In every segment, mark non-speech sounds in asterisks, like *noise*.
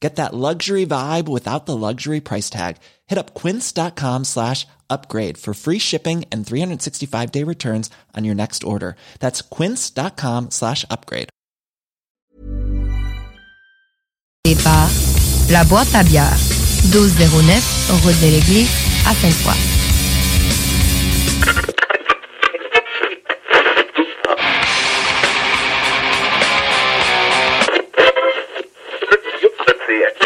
Get that luxury vibe without the luxury price tag. Hit up quince.com slash upgrade for free shipping and 365 day returns on your next order. That's quince.com slash upgrade. La Boîte à bière, 1209, route de l'Église, à Sainte-Foy. Sí, aquí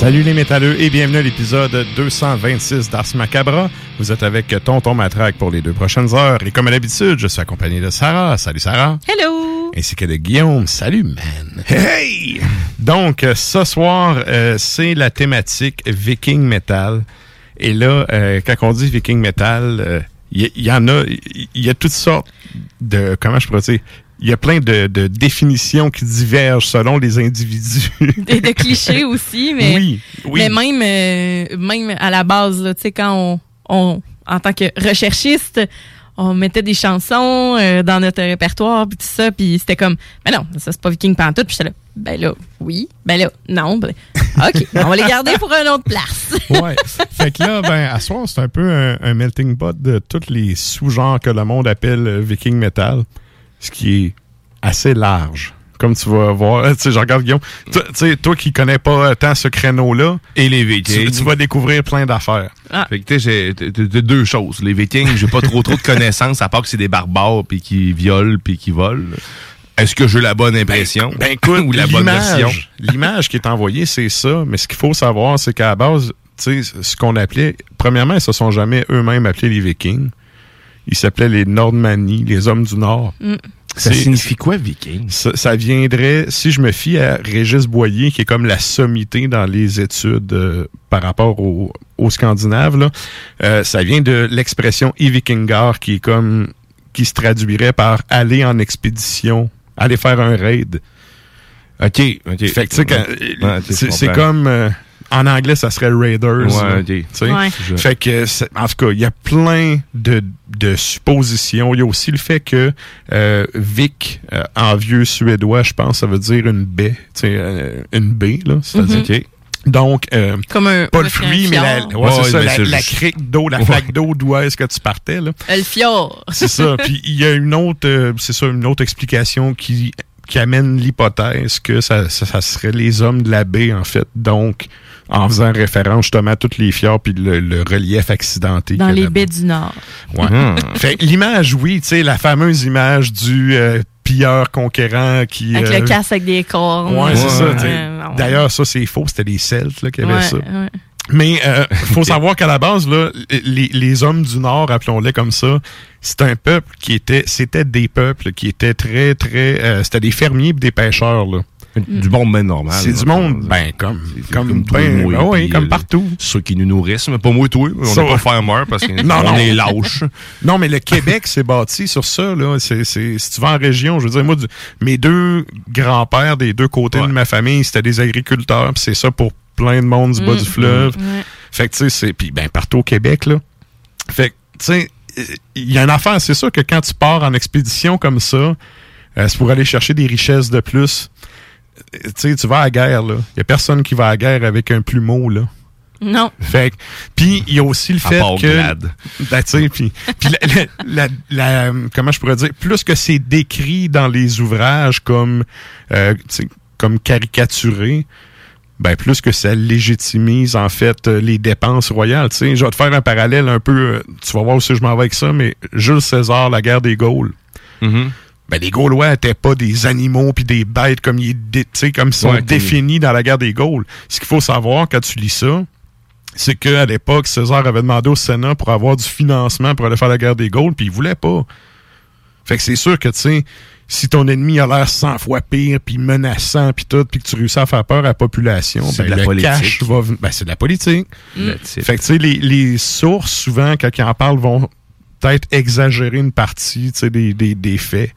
Salut les métalleux et bienvenue à l'épisode 226 d'Ars Macabra. Vous êtes avec Tonton Matraque pour les deux prochaines heures et comme à l'habitude, je suis accompagné de Sarah. Salut Sarah. Hello! Ainsi que de Guillaume. Salut man. Hey! Donc euh, ce soir, euh, c'est la thématique Viking Metal. Et là, euh, quand on dit Viking Metal, il y, y, en a, il y a toutes sortes de, comment je pourrais dire, il y a plein de, de, définitions qui divergent selon les individus. *laughs* Et de clichés *laughs* aussi, mais, oui, oui. mais même, euh, même à la base, tu sais, quand on, on, en tant que recherchiste, on mettait des chansons euh, dans notre répertoire, puis tout ça, puis c'était comme, ben non, ça c'est pas Viking Pantoute, puis j'étais là, ben là, oui, ben là, non, ben, OK, on va les garder pour une autre place. *laughs* ouais. Fait que là, ben, à soir, c'est un peu un, un, melting pot de tous les sous-genres que le monde appelle Viking Metal ce qui est assez large. Comme tu vas voir, *laughs* tu sais, je regarde Guillaume, tu sais, toi qui connais pas tant ce créneau-là, et les Vikings, tu, tu vas découvrir plein d'affaires. Ah. Fait que tu sais, j'ai deux choses. Les Vikings, j'ai pas trop trop de connaissances, à part que c'est des barbares puis qui violent puis qui volent. Est-ce que j'ai la bonne impression? Ben, ben écoute, *laughs* ou la bonne version? L'image qui est envoyée, c'est ça. Mais ce qu'il faut savoir, c'est qu'à la base, tu sais, ce qu'on appelait, premièrement, ils se sont jamais eux-mêmes appelés les Vikings. Ils s'appelaient les Nordmani, les hommes du Nord. Mm. Ça signifie quoi, viking? Ça, ça, viendrait, si je me fie à Régis Boyer, qui est comme la sommité dans les études euh, par rapport aux au Scandinaves, là, euh, ça vient de l'expression Ivikingar, qui est comme, qui se traduirait par aller en expédition, aller faire un raid. OK, OK. Fait que, tu sais, ouais, c'est comme... Euh, en anglais, ça serait Raiders. Ouais, okay. ouais. Fait que, en tout cas, il y a plein de, de suppositions. Il y a aussi le fait que euh, Vic, euh, en vieux suédois, je pense, ça veut dire une baie. Euh, une baie, là. C'est-à-dire, Mhm. OK. Donc, euh, Comme un, pas le fruit, mais la, ouais, Ouais, c'est ça, mais la, la crique d'eau, la flaque d'eau d'où est-ce que tu partais, là. Le fjord. C'est ça. Puis il y a une autre, euh, c'est ça, une autre explication qui qui amène l'hypothèse que ça, ça, ça serait les hommes de la baie, en fait. Donc, en faisant référence justement à toutes les fjords puis le, le relief accidenté. Dans les baies du Nord. Ouais. Hmm. *laughs* Fait que l'image, oui, tu sais, la fameuse image du euh, pilleurs conquérants qui. Avec euh, le casque avec des cornes. Ouais, c'est ça. t'sais. Ouais. D'ailleurs, ça, c'est faux. C'était les Celtes là, qui avaient Ouais, ça. ouais. Mais euh, faut *laughs* savoir qu'à la base, là, les, les hommes du Nord, appelons-les comme ça, c'est un peuple qui était, c'était des peuples qui étaient très, très, euh, c'était des fermiers et des pêcheurs. Là. Du monde même normal. C'est du monde, ben comme, comme, ben, ben comme partout. Ceux qui nous nourrissent, mais pas moi et toi. On n'est pas farmer parce qu'on *laughs* est lâches. *laughs* Non, mais le Québec s'est bâti sur ça. Là. Si tu vas en région, je veux dire, moi, mes deux grands-pères des deux côtés de ma famille, c'était des agriculteurs. c'est ça pour plein de monde du bas Mm, du fleuve. Ouais. Fait que, tu sais, c'est. Puis, ben, partout au Québec, là. Fait que, tu sais, il y a une affaire. C'est sûr que quand tu pars en expédition comme ça, euh, c'est pour aller chercher des richesses de plus. Tu sais, tu vas à la guerre, là. Il y a personne qui va à la guerre avec un plumeau, là. Non. Fait que- puis il y a aussi le À fait que ben, tu sais, puis puis la, la- la- comment je pourrais dire? Plus que c'est décrit dans les ouvrages comme euh, comme caricaturé ben plus que ça légitimise en fait euh, les dépenses royales, tu sais, je vais te faire un parallèle un peu euh, tu vas voir où c'est que je m'en vais avec ça mais Jules César la guerre des Gaules Mhm. Ben, les Gaulois n'étaient pas des animaux puis des bêtes comme ils, comme ils sont Ouais, définis dans la guerre des Gaules. Ce qu'il faut savoir quand tu lis ça, c'est qu'à l'époque, César avait demandé au Sénat pour avoir du financement pour aller faire la guerre des Gaules, puis il voulait pas. Fait que c'est sûr que, tu sais, si ton ennemi a l'air 100 fois pire, puis menaçant, puis tout, puis que tu réussis à faire peur à la population, ben, de la le politique. cash va... Ben, c'est de la politique. Fait que, tu sais, les, les sources, souvent, quand ils en parlent, vont peut-être exagérer une partie, tu sais, des, des, des faits.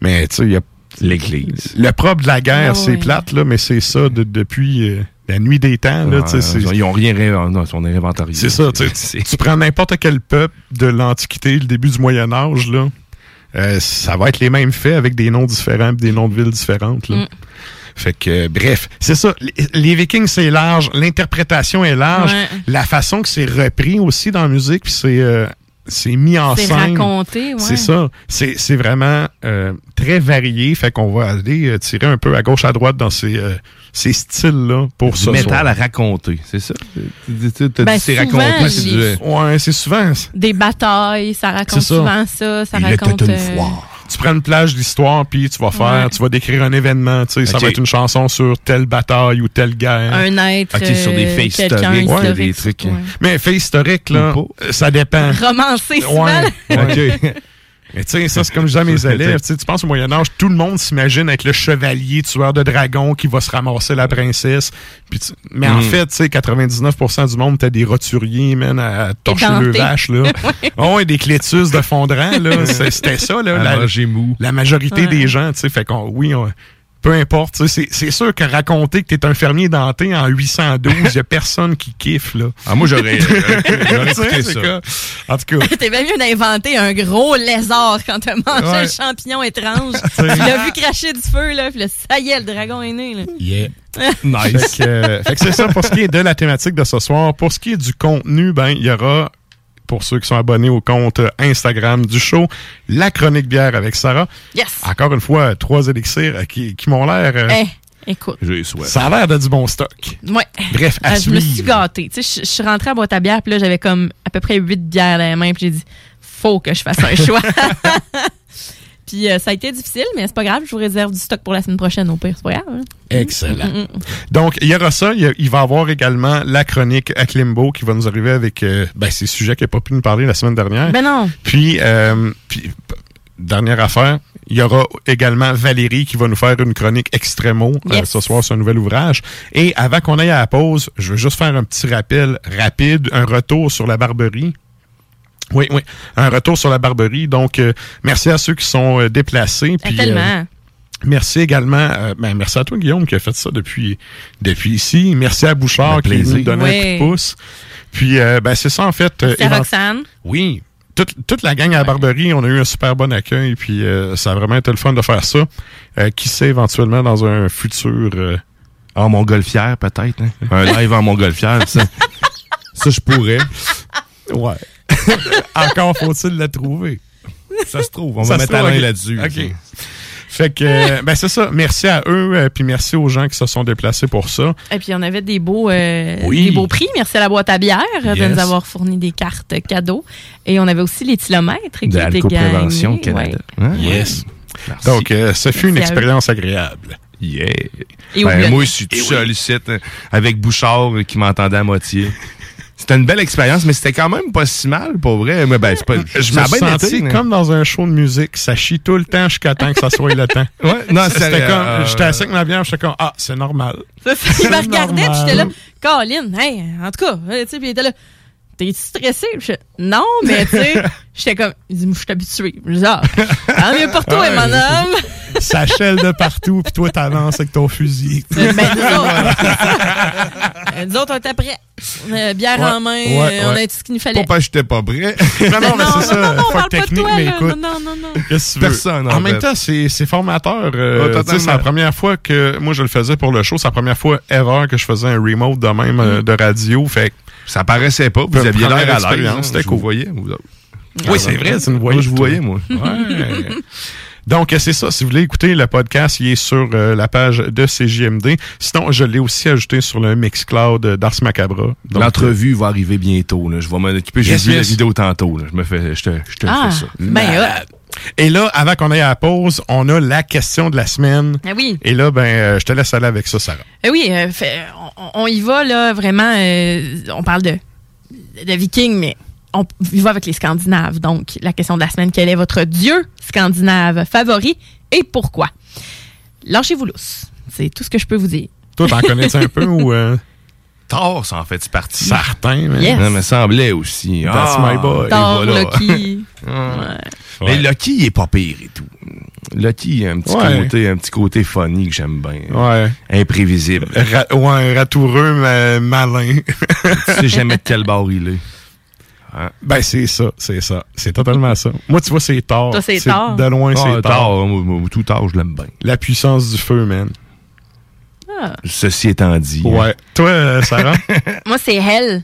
Mais, tu sais, il y a... L'église. Le propre de la guerre, Ah c'est ouais. plate, là, mais c'est ça de- depuis euh, la nuit des temps, là, tu sais, c'est- ils n'ont rien réinventé. Non, on est inventarié. c'est ça, tu sais. *laughs* C'est- Tu prends n'importe quel peuple de l'Antiquité, le début du Moyen Âge, là, euh, ça va être les mêmes faits avec des noms différents, pis des noms de villes différentes. Là. Mm. Fait que, euh, bref, c'est ça. Les, les Vikings, c'est large. L'interprétation est large. Ouais. La façon que c'est repris aussi dans la musique, puis c'est euh, c'est mis en C'est scène. raconté, ouais. C'est ça. C'est c'est vraiment euh, très varié. Fait qu'on va aller euh, tirer un peu à gauche, à droite dans ces, euh, ces styles-là pour Du ça. métal à raconter, c'est ça? Tu- tu- tu- Ben, C'est souvent, raconté, c'est du... Ouais, c'est souvent. Des batailles, ça raconte C'est ça. souvent ça. Ça Il raconte. était une euh, foire. Tu prends une plage d'histoire, puis tu vas faire, Ouais. tu vas décrire un événement. Tu sais, Ça va être une chanson sur telle bataille ou telle guerre. un être. Ok, sur des euh, faits quelqu'un historiques, ouais, des trucs, ouais. Mais fait historique, là, euh, ça dépend. Romancé souvent. Ouais. OK. *laughs* Mais tu sais, ça, c'est comme je dis à mes élèves. Tu sais, tu penses au Moyen-Âge, tout le monde s'imagine être le chevalier tueur de dragons qui va se ramasser la princesse. Puis Mais en Mm. fait, tu sais, 99% du monde, t'as des roturiers, man, à torcher le vache, là. *laughs* oh, et des clétus de fondrant, là. C'était ça, là. *laughs* la- majorité Ouais. des gens, tu sais, fait qu'on, oui, on- peu importe, tu sais, c'est sûr que raconter que t'es un fermier denté en 812, il y a personne qui kiffe, là. Ah, moi, j'aurais *laughs* écouté c'est ça. que- en tout cas, T'es bien mieux d'inventer un gros lézard quand t'as mangé Ouais. un champignon étrange. *laughs* tu l'as vu cracher du feu, là, puis là, ça y est, le dragon est né, là. yeah. *laughs* Nice. Fait que, euh, fait que c'est ça pour ce qui est de la thématique de ce soir. Pour ce qui est du contenu, ben, il y aura, pour ceux qui sont abonnés au compte Instagram du show, la chronique bière avec Sarah. Yes! Encore une fois, trois élixirs qui, qui m'ont l'air, euh, Eh, écoute. J'ai soif. ça a l'air de du bon stock. Ouais. Bref, à Euh, je me suis gâtée. Tu sais, je- je suis rentrée à boîte à bière, puis là, j'avais comme à peu près huit bières dans les mains, puis j'ai dit, faut que je fasse un *laughs* choix. Puis euh, ça a été difficile, mais c'est pas grave, je vous réserve du stock pour la semaine prochaine, au pire, c'est pas grave. hein. Excellent. Mm, mm. Donc, il y aura ça. Il, va y avoir également la chronique à Klimbo qui va nous arriver avec euh, ben, ces sujets qu'il n'a pas pu nous parler la semaine dernière. Ben non. Puis, euh, puis, dernière affaire, il y aura également Valérie qui va nous faire une chronique extrêmo euh, Yes. ce soir sur un nouvel ouvrage. Et avant qu'on aille à la pause, je veux juste faire un petit rappel rapide, un retour sur la Barberie. Oui, oui, un retour sur la Barberie. Donc, euh, merci à ceux qui sont euh, déplacés. Ben, Puis, euh, tellement. Merci également, euh, ben, merci à toi Guillaume qui a fait ça depuis depuis ici. Merci à Bouchard qui nous donner un Oui. coup de pouce. Puis euh, ben c'est ça en fait. euh, C'est évent- Roxane. oui, toute, toute la gang à la Barberie, on a eu un super bon accueil. Puis euh, ça a vraiment été le fun de faire ça. Euh, qui sait éventuellement dans un futur. euh, En montgolfière, peut-être. hein? Un live en montgolfière, ça. *laughs* Ça, je pourrais. ouais. *laughs* Encore faut-il la trouver. Ça se trouve. On Ça va se mettre la ok. là-dessus. Fait que, euh, ben c'est ça. Merci à eux, euh, puis merci aux gens qui se sont déplacés pour ça. Et puis on avait des beaux, euh, Oui. des beaux prix. Merci à la boîte à bière euh, de nous avoir fourni des cartes cadeaux. Et on avait aussi les kilomètres qui De étaient gagnés. Canada. Ouais. Hein? Yes. Merci. Donc, euh, ce fut une Merci expérience agréable. Yeah. Et Ben, moi, je suis tout seul ici, euh, avec Bouchard qui m'entendait à moitié. C'était une belle expérience, mais c'était quand même pas si mal, pour vrai. Mais ben, c'est pas, Je me suis senti été, comme dans un show de musique. Ça chie tout le temps jusqu'à temps que ça soit le temps. *laughs* Ouais, non, C'était comme, euh, j'étais assis avec ma bière, j'étais comme, ah, c'est normal. *laughs* Il me regardait, puis j'étais là, Colin, hey, en tout cas, euh, tu sais, puis il était là, t'es stressé? Je non, mais tu sais, *laughs* j'étais comme, il dit, je suis habitué. Je dis, ah, tant mieux pour toi, Ouais. mon homme. Ça chèle de partout, puis toi, t'avances avec ton fusil. Ben, nous autres, euh, nous autres, on était prêts. Euh, bière Ouais, en main, ouais, euh, on a tout ce qu'il nous fallait. Pas parce que j'étais pas prêt. *laughs* Non, non, mais non, c'est ça. non, non, on fuck parle pas de technique, toi, mais là. écoute. Non, non, non. Qu'est-ce que tu veux? Personne, en En même temps, c'est c'est formateur. euh, c'est la première fois que moi je le faisais pour le show. C'est la première fois ever que je faisais un remote de même Mm. euh, de radio. Fait que- Ça paraissait pas. Vous aviez l'air à l'aise. hein, c'était je cool. vous autres. oui, c'est vrai, tu nous voyais. Moi, je vous voyais, moi. *laughs* Ouais. Donc, euh, c'est ça. Si vous voulez écouter le podcast, il est sur euh, la page de CJMD. Sinon, je l'ai aussi ajouté sur le Mixcloud euh, d'Ars Macabra. L'entrevue va arriver bientôt. Là. Je vais m'en occuper. J'ai Yes, vu la vidéo tantôt. Là. Je me fais, je te, je te Ah, fais ça. ben, hot. Et là, avant qu'on aille à la pause, on a la question de la semaine. Ah oui. Et là, ben, euh, je te laisse aller avec ça, Sarah. Eh oui, euh, fait- on, on y va, là, vraiment. euh, on parle de, de vikings, mais on y va avec les Scandinaves. Donc, la question de la semaine, quel est votre dieu scandinave favori et pourquoi? Lâchez-vous lousse. C'est tout ce que je peux vous dire. Toi, t'en connais un peu ou euh, *laughs* Thor, ça en fait partie? certain? mais- Yes. Ça me semblait aussi. That's Ah, my boy. et Thor, voilà. Loki. *laughs* Mais Ouais. Loki, il est pas pire et tout. Loki, il a un petit Ouais. côté, un petit côté funny que j'aime bien. Ouais. Imprévisible. Ra- ouais, ratoureux, mais malin. tu sais jamais de quel *laughs* bord il est. ben, c'est ça, c'est ça. C'est totalement ça. Moi, tu vois, c'est tard. Toi, c'est Thor. De loin, Ah, c'est tard. Thor, moi, moi, tout tard, je l'aime bien. La puissance du feu, man. Ah. Ceci étant dit. Ouais. Toi, euh, Sarah? *laughs* Moi, c'est Hell.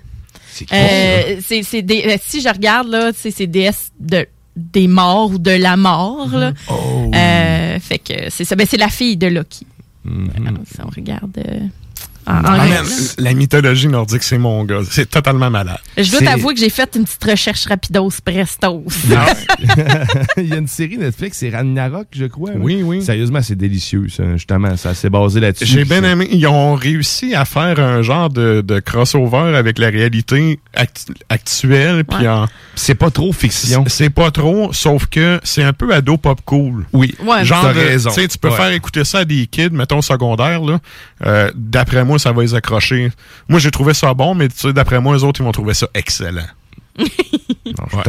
C'est qui, Euh, c'est, c'est des, euh, si je regarde, là, tu sais, c'est déesse de, des morts ou de la mort. Là. Oh. Euh, fait que c'est ça. Ben, c'est la fille de Loki. Voilà, si on regarde euh, Ah, man, la mythologie nordique, c'est mon gars. C'est totalement malade. Je dois t'avouer que j'ai fait une petite recherche rapidos prestos. *laughs* il y a une série Netflix, c'est Ragnarok, je crois. là. Oui, oui. Sérieusement, c'est délicieux, ça, justement. Ça s'est basé là-dessus. J'ai bien aimé. Ils ont réussi à faire un genre de, de crossover avec la réalité act- actuelle. Puis Ouais. en- C'est pas trop fiction. c'est pas trop, sauf que c'est un peu ado pop cool. Oui. Ouais. Genre, de- raison. tu sais, tu peux Ouais. faire écouter ça à des kids, mettons secondaire, là. Euh, d'après moi, ça va les accrocher. Moi, j'ai trouvé ça bon, mais tu sais, d'après moi, les autres, ils vont trouver ça excellent. *laughs*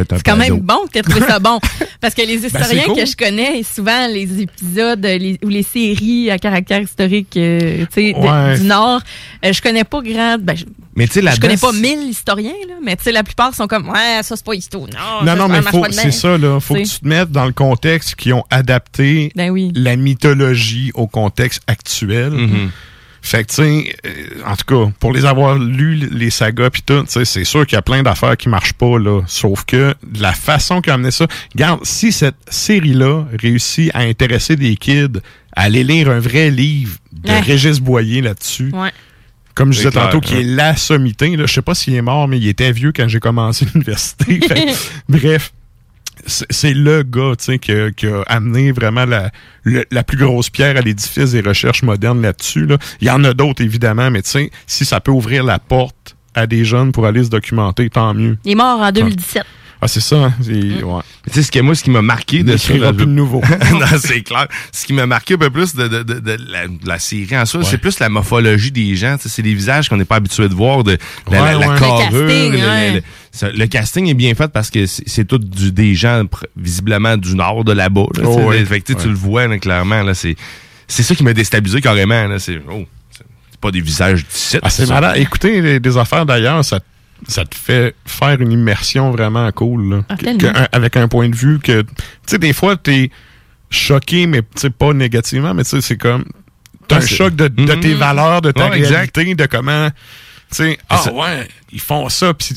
C'est quand même bon que tu aies trouvé ça bon. *laughs* Parce que les historiens Ben, cool. que je connais, souvent les épisodes les- ou les séries à caractère historique euh, de- du Nord, euh, je connais pas grand. Ben, je, Mais tu sais, je connais pas mille historiens, là, mais tu sais, la plupart sont comme Ouais, ça c'est pas histoire. Non, non, mais c'est ça, là. Faut que Tu te mettes dans le contexte qui ont adapté Ben oui. la mythologie au contexte actuel. Mhm. Fait que, tu sais, euh, en tout cas, pour les avoir lus, les sagas puis tout, tu sais, c'est sûr qu'il y a plein d'affaires qui marchent pas, là. Sauf que de la façon qu'ils ont amené ça, regarde, si cette série-là réussit à intéresser des kids à aller lire un vrai livre de Ouais. Régis Boyer là-dessus, Ouais. comme je disais tantôt, qui est la sommité, là, je sais pas s'il est mort, mais il était vieux quand j'ai commencé *laughs* l'université. Fait que, *laughs* bref, c'est le gars tu sais, qui, a- qui a amené vraiment la, le- la plus grosse pierre à l'édifice des recherches modernes là-dessus. Là. Il y en a d'autres, évidemment, mais tu sais, si ça peut ouvrir la porte à des jeunes pour aller se documenter, tant mieux. Il est mort en 2017. Ah, c'est ça. hein, c'est- ouais. Tu sais, ce que moi, ce qui m'a marqué de ça, là, plus de nouveau. *laughs* non, c'est clair. Ce qui m'a marqué un peu plus de, de, de, de la, de la série en soi, Ouais. c'est plus la morphologie des gens. C'est des visages qu'on n'est pas habitué de voir, de la, Ouais, la, la ouais. carrure. Le casting, le, le- ouais. le- ça- le casting est bien fait parce que c'est c'est tout du, des gens pr- visiblement du nord de là-bas. là, tu. Oh. Fait que, le vois là, clairement. Là, c'est c'est ça qui m'a déstabilisé carrément. Là, c'est oh, c'est pas des visages d'ici. Ah, c'est malade. Écouter les- des affaires d'ailleurs, ça, ça te fait faire une immersion vraiment cool. là. Ah, Que- un- avec un point de vue que, tu sais, des fois, t'es choqué, mais pas négativement, mais tu sais, c'est comme, t'as Ouais, un choc de, de Mhm. tes valeurs, de ta Ouais, exact. réalité, de comment, tu sais, ah ça- ouais, ils font ça, puis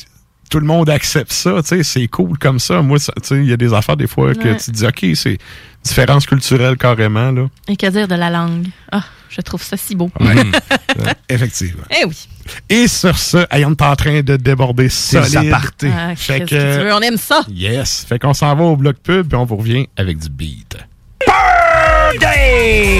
tout le monde accepte ça, tu sais, c'est cool comme ça. Moi, tu sais, il y a des affaires des fois que tu te dis, OK, c'est différence culturelle carrément, là. Et que dire de la langue? Ah, je trouve ça si beau. Effectivement. *laughs* Eh oui. Et sur ce, hey, on est en train de déborder C'est solide. aparté. Ah, Fait que tu veux? On aime ça. Yes. Fait qu'on s'en va au bloc pub, puis on vous revient avec du beat. Birthday!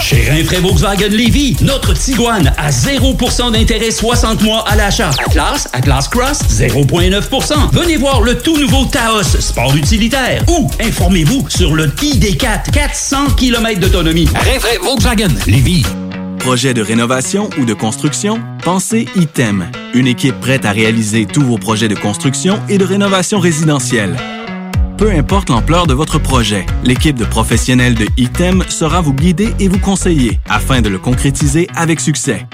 Chez Rinfraie Volkswagen Lévy, notre Tiguan à 0% d'intérêt 60 mois à l'achat. Atlas, Atlas Cross, 0,9%. Venez voir le tout nouveau Taos, sport utilitaire. Ou informez-vous sur le ID4, 400 km d'autonomie. Rinfraie Volkswagen Lévy. Projet de rénovation ou de construction? Pensez ITEM. Une équipe prête à réaliser tous vos projets de construction et de rénovation résidentielle. Peu importe l'ampleur de votre projet, l'équipe de professionnels de ITEM sera vous guider et vous conseiller afin de le concrétiser avec succès.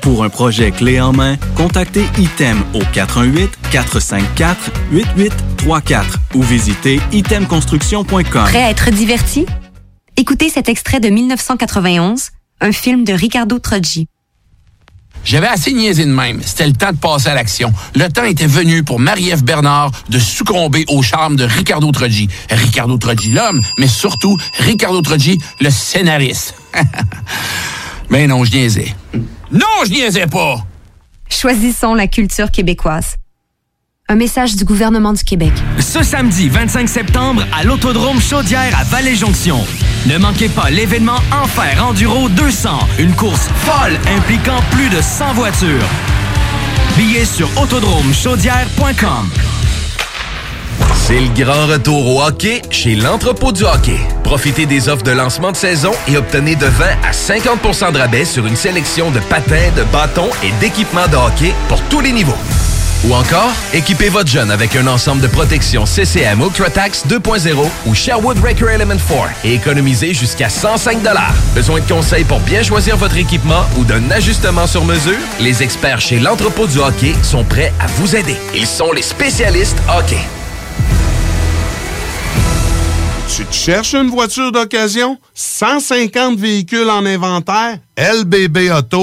Pour un projet clé en main, contactez ITEM au 418-454-8834 ou visitez itemconstruction.com. Prêt à être diverti? Écoutez cet extrait de 1991, un film de Ricardo Troggi. J'avais assez niaisé de même. C'était le temps de passer à l'action. Le temps était venu pour Marie-Ève Bernard de succomber au charme de Ricardo Troggi. Ricardo Troggi, l'homme, mais surtout Ricardo Troggi, le scénariste. *laughs* mais non, je niaisais. Non, je niaisais pas! Choisissons la culture québécoise. Un message du gouvernement du Québec. Ce samedi 25 septembre à l'Autodrome Chaudière à Vallée-Jonction. Ne manquez pas l'événement Enfer Enduro 200, une course folle impliquant plus de 100 voitures. Billets sur autodromechaudière.com. C'est le grand retour au hockey chez l'entrepôt du hockey. Profitez des offres de lancement de saison et obtenez de 20 à 50% de rabais sur une sélection de patins, de bâtons et d'équipements de hockey pour tous les niveaux. Ou encore, équipez votre jeune avec un ensemble de protection CCM UltraTax 2.0 ou Sherwood Record Element 4 et économisez jusqu'à 105 Besoin de conseils pour bien choisir votre équipement ou d'un ajustement sur mesure? Les experts chez l'entrepôt du hockey sont prêts à vous aider. Ils sont les spécialistes hockey. Tu te cherches une voiture d'occasion? 150 véhicules en inventaire? lbbauto.com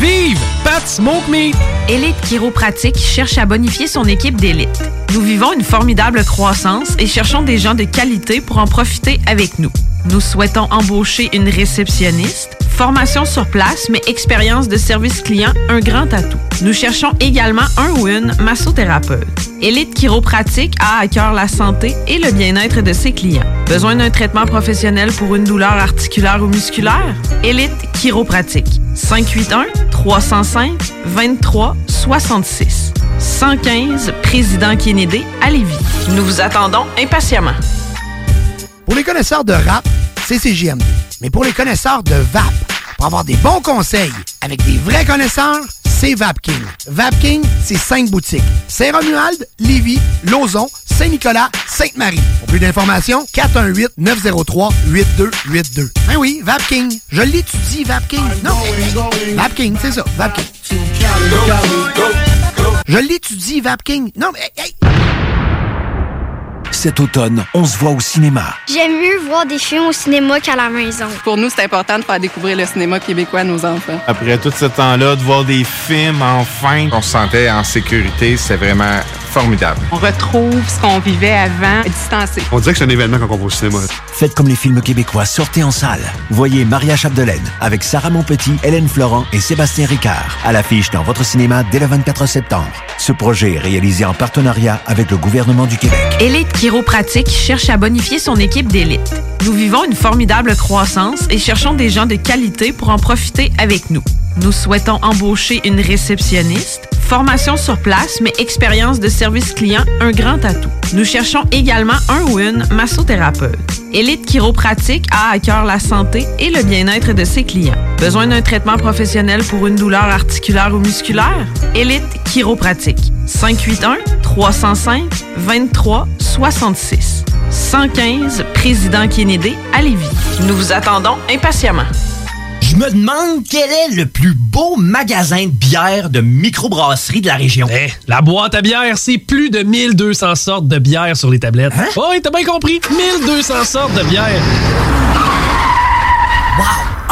Vive Pat Smoke Meat! Elite Chiropratique cherche à bonifier son équipe d'élite. Nous vivons une formidable croissance et cherchons des gens de qualité pour en profiter avec nous. Nous souhaitons embaucher une réceptionniste, formation sur place, mais expérience de service client, un grand atout. Nous cherchons également un ou une massothérapeute. Élite Chiropratique a à cœur la santé et le bien-être de ses clients. Besoin d'un traitement professionnel pour une douleur articulaire ou musculaire? Élite Chiropratique. 581-305-2366. 115 Président Kennedy à Lévis. Nous vous attendons impatiemment. Pour les connaisseurs de rap, c'est CJMD. Mais pour les connaisseurs de VAP, pour avoir des bons conseils avec des vrais connaisseurs, c'est VapKing. VapKing, c'est cinq boutiques. Saint-Romuald, Lévis, Lauson, Saint-Nicolas, Sainte-Marie. Pour plus d'informations, 418-903-8282. Ben oui, VapKing. Je l'étudie, VapKing. Non, VapKing, c'est ça, VapKing. Je l'étudie, VapKing. Non, mais... Hey, Cet automne, on se voit au cinéma. J'aime mieux voir des films au cinéma qu'à la maison. Pour nous, c'est important de faire découvrir le cinéma québécois à nos enfants. Après tout ce temps-là, de voir des films, enfin, on se sentait en sécurité, c'est vraiment formidable. On retrouve ce qu'on vivait avant, distancé. On dirait que c'est un événement quand on va au cinéma. Faites comme les films québécois, sortez en salle. Voyez Maria Chapdelaine avec Sarah Monpetit, Hélène Florent et Sébastien Ricard à l'affiche dans votre cinéma dès le 24 septembre. Ce projet est réalisé en partenariat avec le gouvernement du Québec. Élite Chiropratique cherche à bonifier son équipe d'élite. Nous vivons une formidable croissance et cherchons des gens de qualité pour en profiter avec nous. Nous souhaitons embaucher une réceptionniste, Formation sur place, mais expérience de service client, un grand atout. Nous cherchons également un ou une massothérapeute. Élite Chiropratique a à cœur la santé et le bien-être de ses clients. Besoin d'un traitement professionnel pour une douleur articulaire ou musculaire? Élite Chiropratique. 581-305-2366. 115 Président Kennedy à Lévis. Nous vous attendons impatiemment. Je me demande quel est le plus beau magasin de bière de microbrasserie de la région. Eh, la boîte à bière, c'est plus de 1200 sortes de bière sur les tablettes. Hein? Oh, oui, t'as bien compris. 1200 sortes de bière.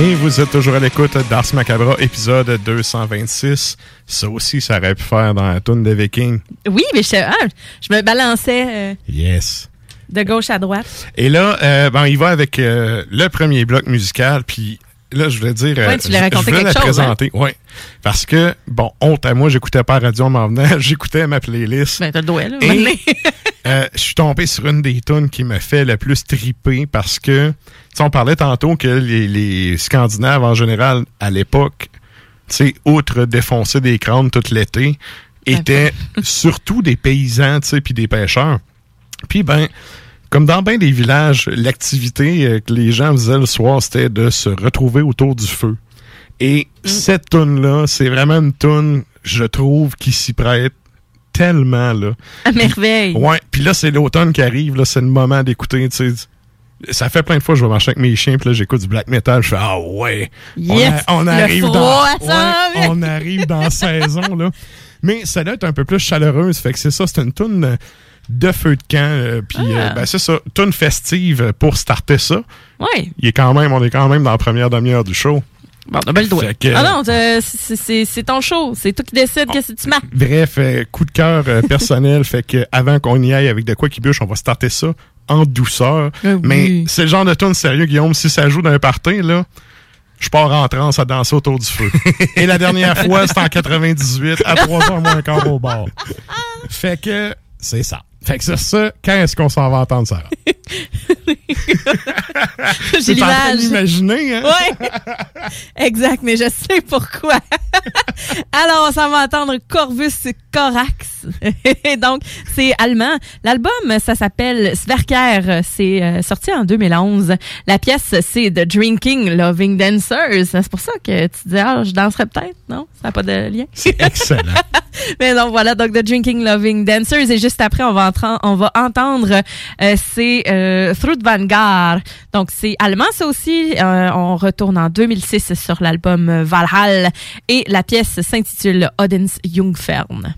Et vous êtes toujours à l'écoute d'Ars Macabra, épisode 226. Ça aussi, ça aurait pu faire dans la toune de Viking. Oui, mais je, ah, je me balançais euh, Yes. de gauche à droite. Et là, euh, ben, il va avec euh, le premier bloc musical, puis là, je voulais dire... euh, Ouais, tu je- je voulais la chose, hein? présenter, ouais. Parce que, bon, honte à moi, j'écoutais pas la radio en m'en venant, *laughs* j'écoutais ma playlist. Ben, t'as le doigt, là. Et-. *laughs* Euh, je suis tombé sur une des tunes qui me fait le plus triper parce que, tu sais, on parlait tantôt que les, les Scandinaves en général, à l'époque, tu sais, outre défoncer des crânes tout l'été, étaient surtout des paysans, tu sais, puis des pêcheurs. Puis, ben, comme dans bien des villages, l'activité euh, que les gens faisaient le soir, c'était de se retrouver autour du feu. Et cette tune-là, c'est vraiment une tune, je trouve, qui s'y prête tellement, là. À merveille. Ouais, puis là, c'est l'automne qui arrive, là, c'est le moment d'écouter, tu sais. Ça fait plein de fois que je vais marcher avec mes chiens, puis là, j'écoute du black metal, je fais « Ah ouais! On Yes! a- On, arrive dans... froid s'en Ouais, on arrive dans la saison, là. Mais ça doit être un peu plus chaleureuse, fait que c'est ça, c'est une toune de feu de camp, euh, puis euh, Ah. ben, c'est ça, toune festive pour starter ça. Ouais. Il est quand même, on est quand même dans la première demi-heure du show. Bon, on a bien le doigt. Que- Ah non, c'est- ton show. C'est toi qui décides qu'est-ce que tu marques. Bref, euh, coup de cœur personnel, *laughs* fait que avant qu'on y aille avec de quoi qui bûche, on va starter ça en douceur. Ah oui. Mais c'est le genre de tune sérieux, Guillaume, si ça joue dans un party, là, je pars en transe à danser autour du feu. Et la dernière fois, c'était en *laughs* 98, à 3h moins quart au bar. *laughs* Fait que c'est ça. Fait que c'est ça, quand est-ce qu'on s'en va entendre ça? *laughs* J'ai train l'image. d'imaginer, hein? Ouais. exact, mais je sais pourquoi. *laughs* Alors, on s'en va entendre Corvus Corax. *laughs* Donc, c'est allemand. L'album, ça s'appelle Sverker. C'est euh, sorti en 2011. La pièce, c'est The Drinking Loving Dancers. C'est pour ça que tu dis, ah, je danserais peut-être, non? Ça n'a pas de lien? C'est excellent. Mais donc voilà, donc The Drinking Loving Dancers. Et juste après, on va, on va entendre, euh, c'est euh, Vanguard. Donc c'est allemand, ça aussi. Euh, on retourne en 2006 sur l'album euh, Valhall. Et la pièce s'intitule Odins Jungfern.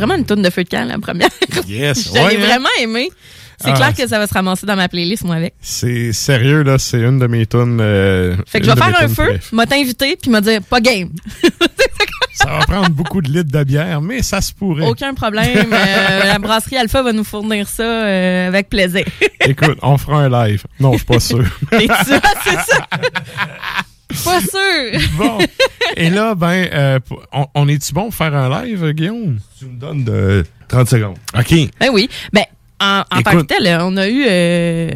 Vraiment une tourne de feu de camp, la première. Yes! *laughs* Je l'ai ouais, hein? vraiment aimé. C'est Ah. clair que ça va se ramasser dans ma playlist, moi, avec. C'est sérieux, là, c'est une de mes tunes. euh, Fait que je vais faire un feu, m'a t'inviter, puis m'a dire pas game. *laughs* Ça va prendre beaucoup de litres de bière, mais ça se pourrait. Aucun problème. Euh, la brasserie Alpha va nous fournir ça euh, avec plaisir. Écoute, on fera un live. Non, je suis pas sûr. *laughs* Et ça, c'est ça. Pas sûr. *laughs* bon. Et là, ben, euh, on, on est-tu bon pour faire un live, Guillaume? Tu me donnes de 30 secondes. OK. Ben oui. Ben, en, en tant que tel, on a eu. euh,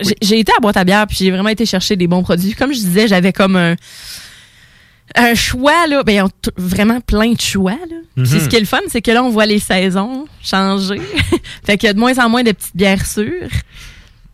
j'ai- J'ai été à boîte à bière, puis j'ai vraiment été chercher des bons produits. Comme je disais, j'avais comme un. Un choix, là, ben, vraiment plein de choix, là. Puis Mhm. ce qui est le fun, c'est que là, on voit les saisons changer. *laughs* fait qu'il y a de moins en moins de petites bières sûres.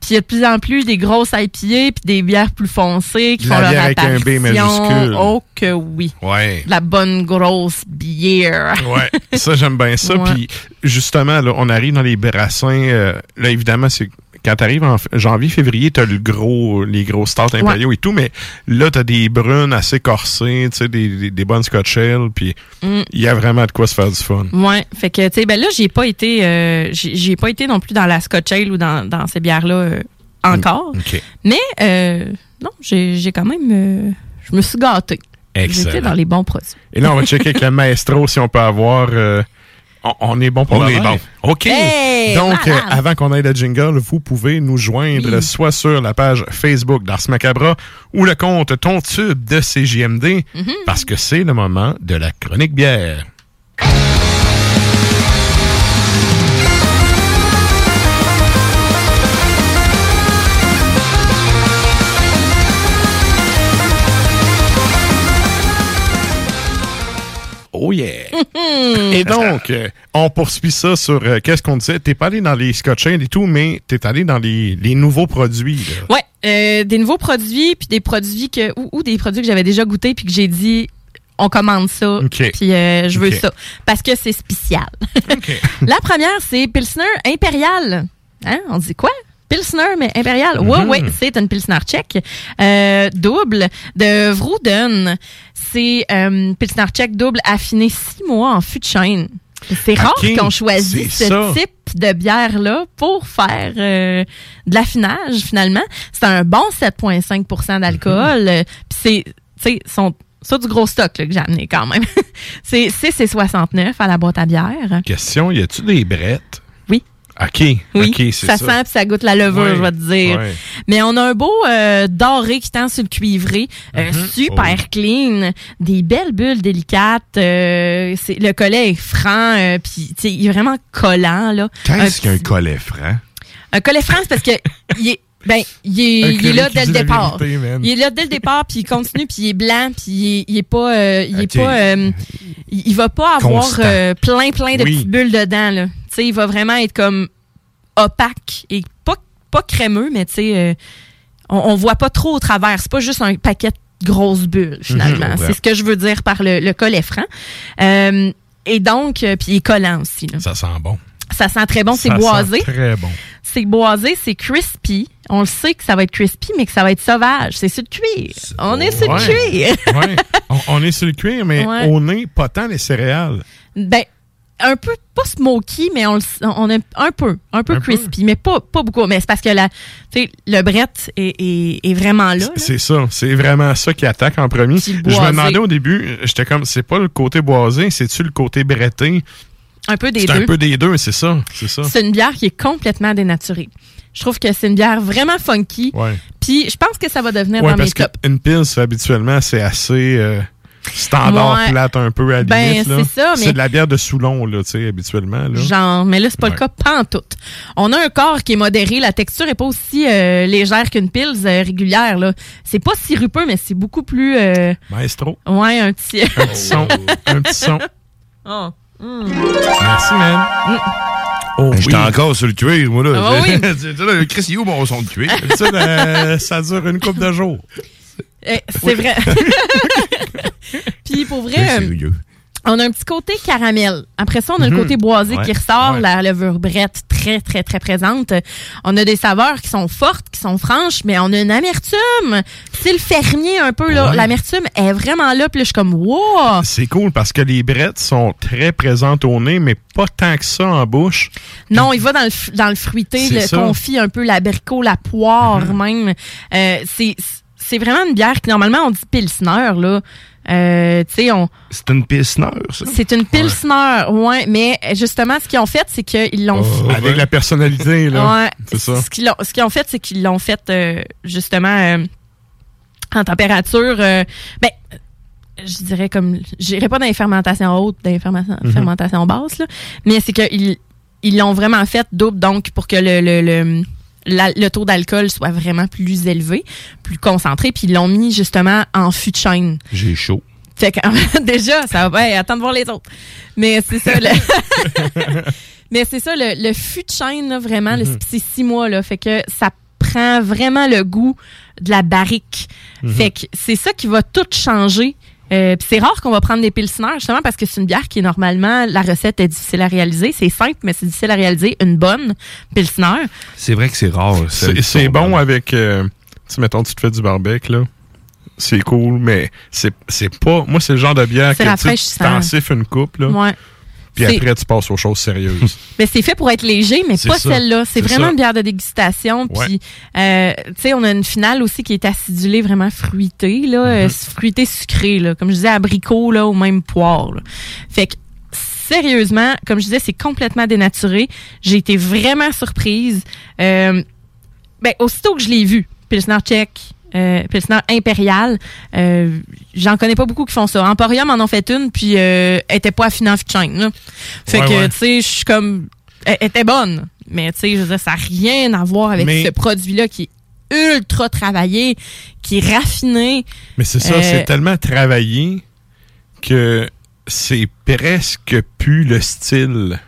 Puis il y a de plus en plus des grosses IPA puis des bières plus foncées qui La font leur bière avec un B majuscule. Oh que oui. Ouais. La bonne grosse bière. *laughs* Ouais, ça j'aime bien ça. Puis justement, là, on arrive dans les brassins. euh, là, évidemment, c'est quand tu arrives en janvier, février, tu as le gros, les gros stouts impériaux et tout, mais là, tu as des brunes assez corsées, tu sais, des, des, des bonnes Scotch puis Mm. il y a vraiment de quoi se faire du fun. Ouais, fait que tu sais ben là j'ai pas été euh, j'ai pas été non plus dans la Scotch Ale ou dans, dans ces bières là encore. OK. Mais euh, non, j'ai j'ai quand même euh, je me suis gâtée. J'étais dans les bons produits. Et là, on va checker avec le *laughs* maestro si on peut avoir. On, on est bon pour On est bon. OK. Hey, Donc, euh, avant qu'on aille le jingle, vous pouvez nous joindre Oui. soit sur la page Facebook d'Ars Macabra ou le compte Ton Tube de CJMD Mhm. parce que c'est le moment de la chronique bière. Oh yeah! *laughs* Et donc, euh, on poursuit ça sur euh, qu'est-ce qu'on disait? T'es pas allé dans les Scotch et tout, mais t'es allé dans les, les nouveaux produits. là. Ouais, euh, des nouveaux produits puis des produits que ou, ou des produits que j'avais déjà goûtés puis que j'ai dit on commande ça OK. puis euh, je veux ça parce que c'est spécial. *laughs* La première c'est Pilsner Impérial. Hein, on dit quoi? Pilsner, mais impérial. Ouais, Mhm. ouais, c'est une Pilsner tchèque. Euh, double de Vrouden. C'est euh, Pilsner tchèque double affiné six mois en fût de chêne. C'est rare qu'on choisisse ce ça. type de bière-là pour faire euh, de l'affinage, finalement. C'est un bon 7,5% d'alcool. Mhm. Euh, Puis c'est, tu sais, son- ça du gros stock là, que j'ai amené quand même. *laughs* c'est 6,69 à la boîte à bière. Question, y a-tu des brettes? OK. Oui, ça. ça, sent puis ça goûte la levure, je vais te dire. Mais on a un beau euh, doré qui tend sur le cuivré, euh, Mhm. super Oh. clean, des belles bulles délicates. euh, c'est- le collet est franc, puis il est vraiment collant là. Qu'est-ce Un qu'un collet franc? Un collet franc, c'est parce que *laughs* il est ben, il est, il là dès le départ. vérité, il est là dès le départ, puis il continue, puis il est blanc, puis il est, il est pas, il est Ok. pas, euh, il, va pas avoir plein plein de Oui. petites bulles dedans là. Tu sais, il va vraiment être comme opaque et pas pas crémeux, mais tu sais, euh, on, on voit pas trop au travers. C'est pas juste un paquet de grosses bulles finalement. Mhm. C'est ce que je veux dire par le, le collet franc. Euh, et donc, euh, puis il est collant aussi. là. Ça sent bon. Ça sent très bon, c'est boisé. très bon. C'est boisé, c'est crispy. On le sait que ça va être crispy, mais que ça va être sauvage. C'est sur le cuir. On est sur le cuir. Ouais. on, on est sur le cuir, mais Ouais. au nez, pas tant les céréales. Ben, un peu, pas smoky, mais on, le- on a un peu, un peu Un peu? crispy, mais pas, pas beaucoup. Mais c'est parce que la, tu sais, le brette est, est, est vraiment là. là. C'est ça. C'est vraiment ça qui attaque en premier. Je me demandais au début, j'étais comme, c'est pas le côté boisé, c'est-tu le côté bretté? Un peu des C'est deux. un peu des deux, c'est ça. C'est ça. C'est une bière qui est complètement dénaturée. Je trouve que c'est une bière vraiment funky. Ouais. Puis je pense que ça va devenir Ouais, dans mes tops. qu'une pils, habituellement, c'est assez euh, standard Ouais. plate un peu à la Ben, c'est ça, mais- C'est de la bière de Soulon, là, tu sais, habituellement. Là. Genre, mais là, c'est pas le cas pantoute. On a un corps qui est modéré. La texture est pas aussi euh, légère qu'une pils euh, régulière. là. C'est pas sirupeux, mais c'est beaucoup plus... euh, Maestro. ouais, un petit... Un petit son. *laughs* un petit son. Oh. Mm. Merci, man. Oh, Ben, J'étais oui. encore sur le cuir, moi, là. Ah oui. *laughs* Chris, il est où mon son de cuir? Ça, ça dure une couple de jours. Eh, c'est vrai. *laughs* Puis pour vrai, euh, on a un petit côté caramel. Après ça, on a le Mhm. côté boisé Ouais, qui ressort, ouais. la levure brette très, très, très présente. On a des saveurs qui sont fortes, qui sont franches, mais on a une amertume. C'est le fermier un peu, là. Ouais. L'amertume est vraiment là, puis là, je suis comme, wow! C'est cool parce que les brettes sont très présentes au nez, mais pas tant que ça en bouche. Non, il va dans le, dans le fruité, le ça. Mhm. confit un peu, l'abricot, la poire même. Euh, c'est c'est vraiment une bière qui, normalement, on dit pilsner, là. Euh, on... C'est une pilsner, ça? C'est une pilsner, ouais. mais justement, ce qu'ils ont fait, c'est qu'ils l'ont... Oh, Avec la personnalité, là. Ouais. C'est ça. Ce qu'ils ont, ce qu'ils ont fait, c'est qu'ils l'ont fait euh, justement euh, en température. euh, ben, je dirais comme. J'irai pas dans les fermentations hautes, dans les fermentations, fermentations basses, là, mais c'est qu'ils ils l'ont vraiment fait double, donc pour que le, le, le, la- le taux d'alcool soit vraiment plus élevé, plus concentré, puis ils l'ont mis justement en fût de chêne. J'ai chaud. Fait que, *laughs* déjà, ça va. Hey, attends de voir les autres. Mais c'est ça. Le... *laughs* Mais c'est ça, le, le fût de chêne, là, vraiment, Mhm. c'est six mois, là. Fait que ça prend vraiment le goût de la barrique. Mhm. Fait que c'est ça qui va tout changer. Euh, c'est rare qu'on va prendre des pilsners, justement, parce que c'est une bière qui, normalement, la recette est difficile à réaliser. C'est simple, mais c'est difficile à réaliser. Une bonne pilsner. C'est vrai que c'est rare. C'est c'est bon avec. euh, tu sais, mettons, tu te fais du barbecue, là. C'est cool, mais c'est c'est pas. Moi, c'est le genre de bière que tu t'en siffles une coupe, là. Ouais. Puis après, tu passes aux choses sérieuses. *laughs* Mais c'est fait pour être léger, mais pas celle-là. C'est vraiment ça. une bière de dégustation. Puis, euh, tu sais, on a une finale aussi qui est acidulée, vraiment fruitée, là, euh, fruitée sucrée, là, comme je disais, abricot, là, ou même poire. là. Fait que, sérieusement, comme je disais, c'est complètement dénaturé. J'ai été vraiment surprise. Euh, ben, aussitôt que je l'ai vu, Pilsner Tchèque, euh, Pilsner Impérial, euh, j'en connais pas beaucoup qui font ça. Emporium en ont fait une, puis euh, elle était pas affinée en là. Fait Ouais, que, ouais. tu sais, je suis comme... Elle elle était bonne, mais tu sais, je veux dire, ça n'a rien à voir avec Mais- ce produit-là qui est ultra travaillé, qui est raffiné. Mais c'est ça, Euh, c'est tellement travaillé que c'est presque plus le style.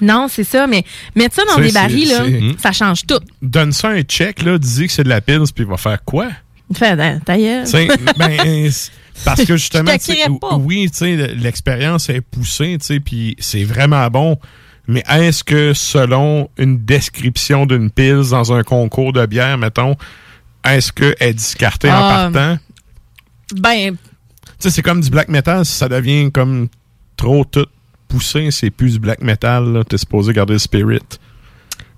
Non, c'est ça, mais mettre ça dans des barils, là, ça change tout. Donne ça un check, là, dis que c'est de la pils, puis il va faire quoi? Fait, sais, *laughs* ben, c'est- parce que justement, oui, l'expérience est poussée, puis c'est vraiment bon. Mais est-ce que selon une description d'une pils dans un concours de bière, mettons, est-ce qu'elle est discartée en Ah, partant? Ben, Tu sais, c'est comme du black metal, ça devient comme trop tout poussé, c'est plus du black metal. T'es supposé garder le spirit.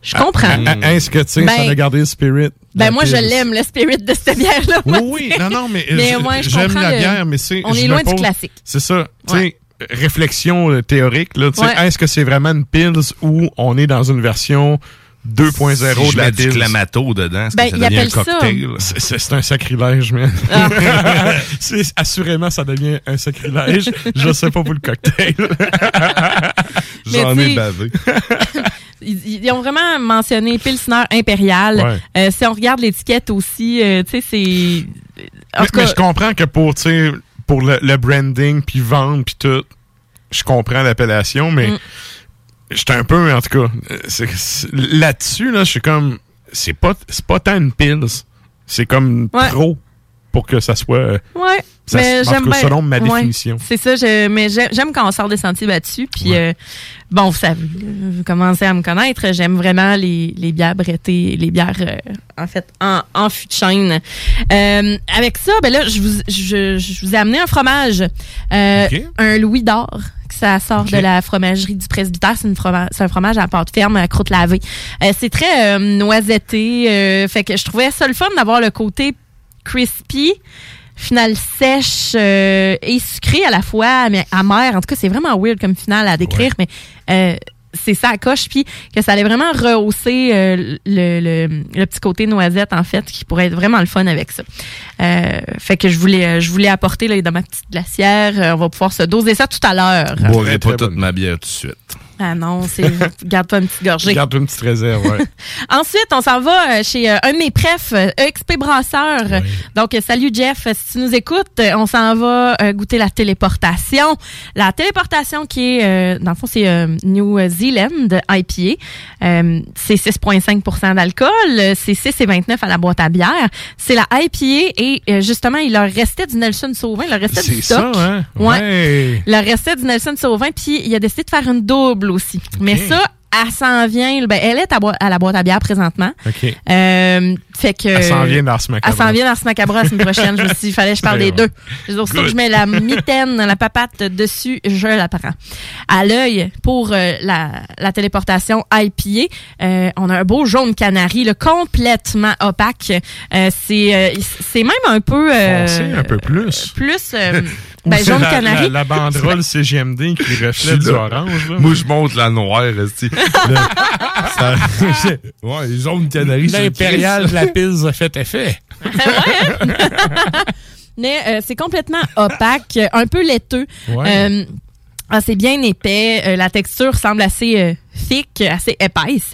je comprends. Est-ce que, tu sais, Ben, ça a gardé le spirit? Ben moi, je l'aime, le spirit de cette bière-là. Oui, oui, non, non, mais, Mais j'aime la bière, mais c'est. On est loin du classique. C'est ça. Tu sais, réflexion euh, théorique. Là, tu sais, Ouais. Est-ce que c'est vraiment une Pils ou on est dans une version 2.0 Si je de la mets du clamato dedans, Ben, ça devient un cocktail? C'est- un sacrilège, man. Ah. *laughs* C'est- assurément, ça devient un sacrilège. Je sais pas pour le cocktail. *laughs* J'en ai bavé. *laughs* Ils, ils ont vraiment mentionné Pilsner impérial. Ouais. Euh, si on regarde l'étiquette aussi, euh, tu sais, c'est. En mais, tout cas, mais je comprends que pour, tu sais, pour le, le branding, puis vendre, puis tout, je comprends l'appellation, mais Mm. J'étais un peu, en tout cas, là-dessus, là, je suis comme, c'est pas, pas tant une Pils, c'est comme Ouais. trop pour que ça soit... euh, Ouais, ça- mais j'aime bien. selon ma Ouais, définition. c'est ça, je- mais j'ai- j'aime quand on sort des sentiers battus. Puis, euh, bon, vous savez, vous commencez à me connaître. J'aime vraiment les, les bières brettées, les bières, euh, en fait, en, en fût de chêne. Euh, avec ça, ben là, je vous, je, je vous ai amené un fromage. Euh, Ok. Un Louis d'or. Ça sort de la fromagerie du presbytère. C'est une froma- c'est un fromage à pâte ferme, à croûte lavée. Euh, c'est très euh, noisetté. euh, fait que je trouvais ça le fun d'avoir le côté crispy, finale sèche euh, et sucrée à la fois, mais amère. En tout cas, c'est vraiment weird comme finale à décrire, mais c'est ça à coche, puis que ça allait vraiment rehausser euh, le, le- le petit côté noisette, en fait, qui pourrait être vraiment le fun avec ça. Euh, fait que je voulais, euh, je voulais apporter là, dans ma petite glacière. on va pouvoir se doser ça tout à l'heure. Je boirai pas toute ma bière tout de suite. Ah non, c'est *laughs* garde-toi une petite gorgée. Garde une petite réserve, ouais. *laughs* Ensuite, on s'en va euh, chez euh, un de mes prefs, euh, EXP Brasseur. Donc, salut Jeff, si tu nous écoutes, on s'en va goûter la téléportation. La téléportation qui est, euh, dans le fond, c'est New Zealand IPA. C'est 6,5% d'alcool. C'est 6,29 à la boîte à bière. C'est la IPA et euh, justement, il leur restait du Nelson Sauvin, il leur restait du C'est stock. ça, hein? Ouais. Ouais. Il leur restait du Nelson Sauvin, puis il a décidé de faire une double aussi. Mais ça, elle s'en vient. Ben, elle est à, la boîte à bière présentement. OK. Euh, fait que. Elle s'en vient dans ce Elle s'en vient dans ce macabre la semaine prochaine. Je me suis dit, il fallait que je parle Ouais, des deux. Que je mets la mitaine, la papate dessus, je la prends. À l'œil, pour euh, la, la téléportation IPA, euh, on a un beau jaune canari, là, complètement opaque. Euh, c'est, c'est même un peu. Foncé un peu plus. Plus. *laughs* ben, jaune la, canari. La, la banderole CGMD qui reflète du orange. Là. Moi, je monte la noire. Le- *laughs* ça- *laughs* ouais, les jaunes canaries. sur le L'impérial de la pile a fait effet. *laughs* Mais euh, c'est complètement opaque, un peu laiteux. Ouais. Euh, ah, c'est bien épais. Euh, la texture semble assez euh, thick, assez épaisse.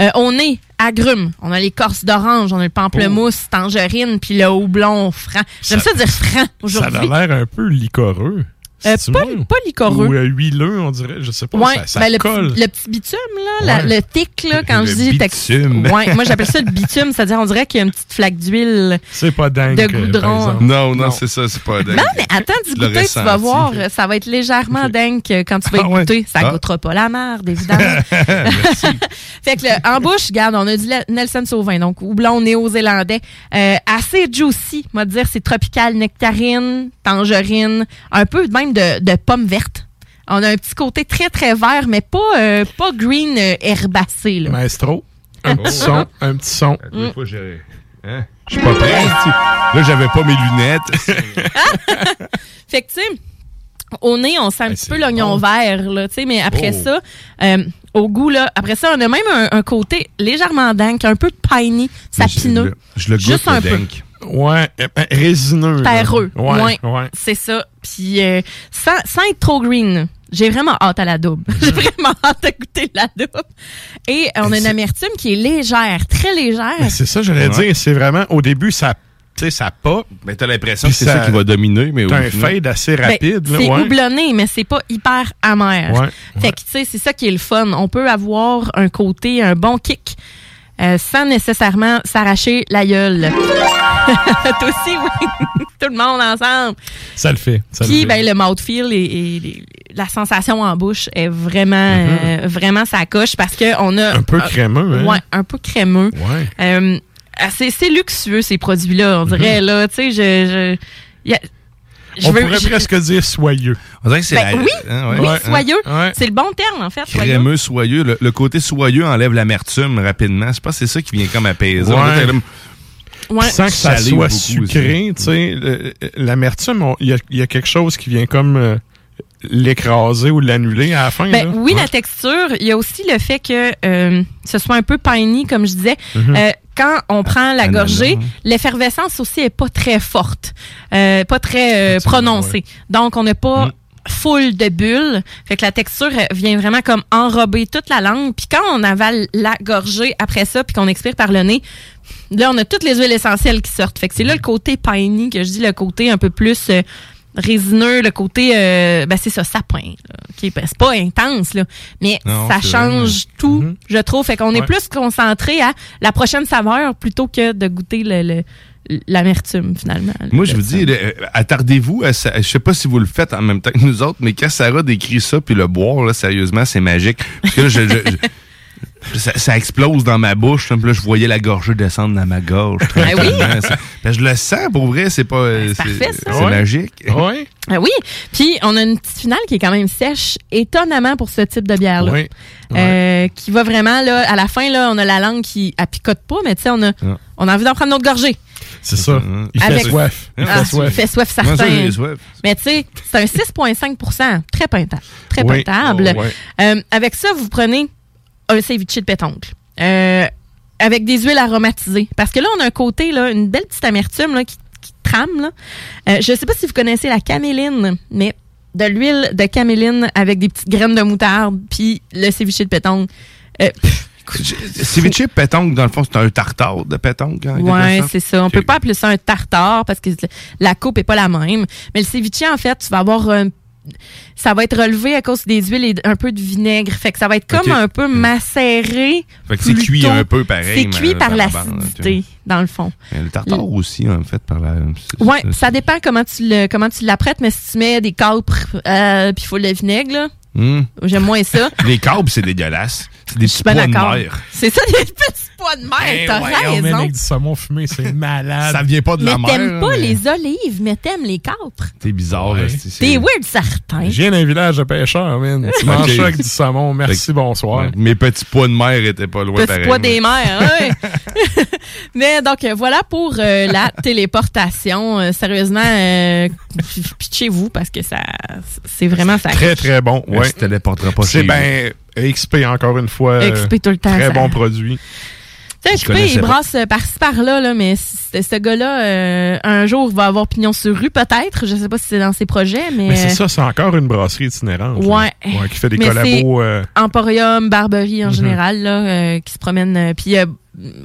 Euh, on est agrumes. On a l'écorce d'orange, on a le pamplemousse, tangerine, puis le houblon franc. J'aime ça, Ça- dire franc Ça aujourd'hui. a l'air un peu licoreux. Euh, pas, pas licoreux. Ou euh, huileux, on dirait. Je sais pas. Ouais, ça ça ben, le, colle. petit, le petit bitume, là, la- le thick, là, quand Le je dis bitume. Ouais, moi, j'appelle ça le *laughs* bitume, c'est-à-dire, on dirait qu'il y a une petite flaque d'huile. C'est pas dingue. de par goudron. Non, non, c'est ça, c'est pas dingue. Non, mais attends goûter, tu vas voir. Ça va être légèrement *laughs* dingue quand tu vas y Ah ouais? goûter. Ça Ah. goûtera pas la merde, *laughs* évidemment. fait que le- en bouche, regarde, on a du Le- Nelson Sauvin, donc houblon néo-zélandais. Euh, assez juicy, on va dire, c'est tropical, nectarine, tangerine, un peu même de, de pomme verte. On a un petit côté très, très vert, mais pas, euh, pas green euh, herbacé. Là. Maestro, un petit Oh. son, un petit son. Des fois, j'ai- hein? Je suis pas prêt. Là, j'avais pas mes lunettes. *laughs* Fait que, tu sais, au nez, on sent un petit peu l'oignon vert, là, tu sais, mais après Oh. ça, euh, au goût, là, après ça, on a même un, un côté légèrement dingue, un peu piney, sapineux. Je le goûte, Juste le un peu. Ouais, euh, euh, résineux. Terreux. Ouais, Ouais. ouais. C'est ça. Puis, euh, sans, sans être trop green, j'ai vraiment hâte à la double. *laughs* j'ai vraiment hâte à goûter la double. Et on a une amertume qui est légère, très légère. Ben, c'est ça, j'allais Ouais. dire. C'est vraiment, au début, ça, tu sais, ça pas. Mais t'as l'impression que c'est ça, ça- qui va dominer, mais au T'as un fade assez Ben, rapide. là, c'est ouais. houblonné, mais c'est pas hyper amer. Ouais, Fait que, tu sais, c'est ça qui est le fun. On peut avoir un côté, un bon kick, euh, sans nécessairement s'arracher la gueule. *laughs* Toi aussi, oui. *laughs* Tout le monde ensemble. Ça le fait. Ça le Puis, fait. ben, le mouthfeel et, la sensation en bouche est vraiment, euh, vraiment sa coche parce qu'on a. Mm-hmm. Un peu crémeux, hein? Ouais, un peu crémeux. Ouais. Euh, c'est, c'est luxueux, ces produits-là, on dirait, là. Tu sais, je. je y a- je On veux- pourrait je- presque dire soyeux. On dirait que c'est Ben la- oui, hein, ouais. oui, Ouais, soyeux. hein. C'est le bon terme, en fait. Crémeux, soyeux. Le, le côté soyeux enlève l'amertume rapidement. Je pense que c'est ça qui vient comme apaiser. Ouais. Sans que ça Salé soit sucré, tu sais, l'amertume, il y a, il y a quelque chose qui vient comme euh, l'écraser ou l'annuler à la fin. Ben, là. oui, Ouais. la texture. Il y a aussi le fait que euh, ce soit un peu piney, comme je disais. Mhm. Euh, quand on prend la Ananas. gorgée, l'effervescence aussi est pas très forte, euh, pas très euh, prononcée. Donc, on n'a pas Mm. full de bulles. Fait que la texture vient vraiment comme enrober toute la langue. Puis quand on avale la gorgée après ça, puis qu'on expire par le nez, là, on a toutes les huiles essentielles qui sortent. Fait que c'est là le côté piney que je dis, le côté un peu plus euh, résineux, le côté, euh, ben c'est ça, sapin. là. OK, ben, c'est pas intense, là, mais Non, ça change tout, je trouve. Fait qu'on est plus concentré à la prochaine saveur plutôt que de goûter le, le- l'amertume, finalement. Moi, je vous dis, euh, attardez-vous à ça. Je sais pas si vous le faites en même temps que nous autres, mais quand Sarah décrit ça, puis le boire, là, sérieusement, c'est magique. Parce que là, je- ça, ça explose dans ma bouche. puis là, je voyais la gorgée descendre dans ma gorge. Ben oui. ben, je le sens, pour vrai. C'est pas... euh, c'est parfait, ça. c'est Ouais. magique. Ouais? Ah oui. Puis, on a une petite finale qui est quand même sèche, étonnamment pour ce type de bière-là. Oui. Euh, qui va vraiment, là, à la fin, là, on a la langue qui elle picote pas, mais tu sais, on a, Ah. on a envie d'en prendre notre gorgée. C'est ça. Il fait Avec- soif. Il Ah, fait soif. il fait soif, ça, certain. soif. Mais tu sais, c'est un 6,5 très potable. Très Oui. Oh, ouais. Euh, avec ça, vous prenez un ceviche de pétoncle. Euh, avec des huiles aromatisées. Parce que là, on a un côté, là, une belle petite amertume là, qui, qui trame. Là. Euh, je ne sais pas si vous connaissez la caméline, mais de l'huile de caméline avec des petites graines de moutarde, puis le ceviche de pétoncle. Euh, Ceviche pétanque, dans le fond, c'est un tartare de pétanque. Ouais, sorte. c'est ça. On peut pas appeler ça un tartare parce que la coupe est pas la même. Mais le ceviche, en fait, tu vas avoir un- ça va être relevé à cause des huiles et un peu de vinaigre. Fait que ça va être comme un peu macéré. Fait que c'est cuit un peu pareil, C'est cuit par par la l'acidité, dans le fond. Mais le tartare aussi, en fait, par la... c'est- ça dépend comment tu le, comment tu l'apprêtes, mais si tu mets des capres euh, puis il faut le vinaigre, là, Hmm. j'aime moins ça. *laughs* Les câbles, c'est dégueulasse. C'est des petits pois de mer. C'est ça, *laughs* des petits pois de mer, t'as Ouais, on met raison. avec du saumon fumé, c'est *laughs* malade. Ça vient pas de Mais la mer. t'aimes pas mais les olives, mais t'aimes les capres. C'est bizarre. Ouais. T'es weird certain. Je viens d'un village de pêcheurs, man. Tu manges ça avec du saumon. Merci, bonsoir. Ouais, Mes petits pois de mer étaient pas loin Petit pareil. poids des mers, ouais. *laughs* Mais donc, euh, voilà pour euh, la téléportation. Euh, sérieusement, euh, pitchez-vous parce que ça, c'est vraiment ça. Très, très bon. Mais Ouais. tu téléporteras pas C'est chez ben XP encore une fois. euh, XP tout le temps, Très ça- bon produit. Tu sais, connaissais il brasse euh, par-ci par-là, là, mais ce gars-là, euh, un jour, va avoir pignon sur rue, peut-être. Je sais pas si c'est dans ses projets, mais. Mais c'est euh, ça, c'est encore une brasserie itinérante. Ouais. Ouais, qui fait des Mais collabos. euh, Emporium, Barberie en Mhm. général, là, euh, qui se promènent. euh, Puis euh,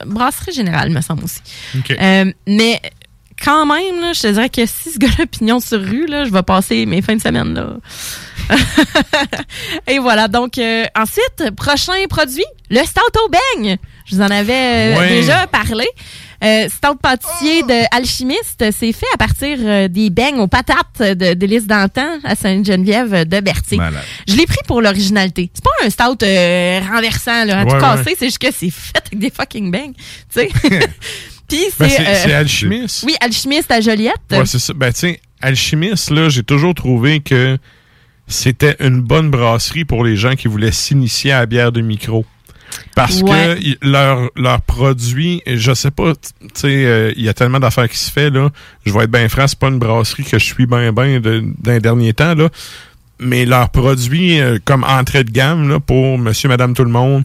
brasserie générale, me semble aussi. OK. Euh, mais quand même, là, je te dirais que si ce gars-là pignon sur rue, là, je vais passer mes fins de semaine là. *laughs* Et voilà. Donc euh, ensuite, prochain produit, le stout au beigne. Je vous en avais euh, déjà parlé. Euh, stout pâtissier de alchimiste, c'est fait à partir euh, des beignes aux patates de d'Élise Dantan à Sainte-Geneviève de Berthier. Malade. Je l'ai pris pour l'originalité. C'est pas un stout renversant, là, à tout casser, ouais. c'est juste que c'est fait avec des fucking bangs. Tu sais? *laughs* Puis ben, c'est. euh, alchimiste. oui, alchimiste à Joliette. Ouais, c'est ça. Ben, tu sais, Alchimiste, là, j'ai toujours trouvé que c'était une bonne brasserie pour les gens qui voulaient s'initier à la bière de micro. Parce Ouais. que y- leur, leur produit, je sais pas, tu sais, euh, il y a tellement d'affaires qui se fait, là. Je vais être bien franc, c'est pas une brasserie que je suis bien, bien d'un dernier temps, là. Mais leur produit, euh, comme entrée de gamme, là, pour monsieur, madame, tout le monde,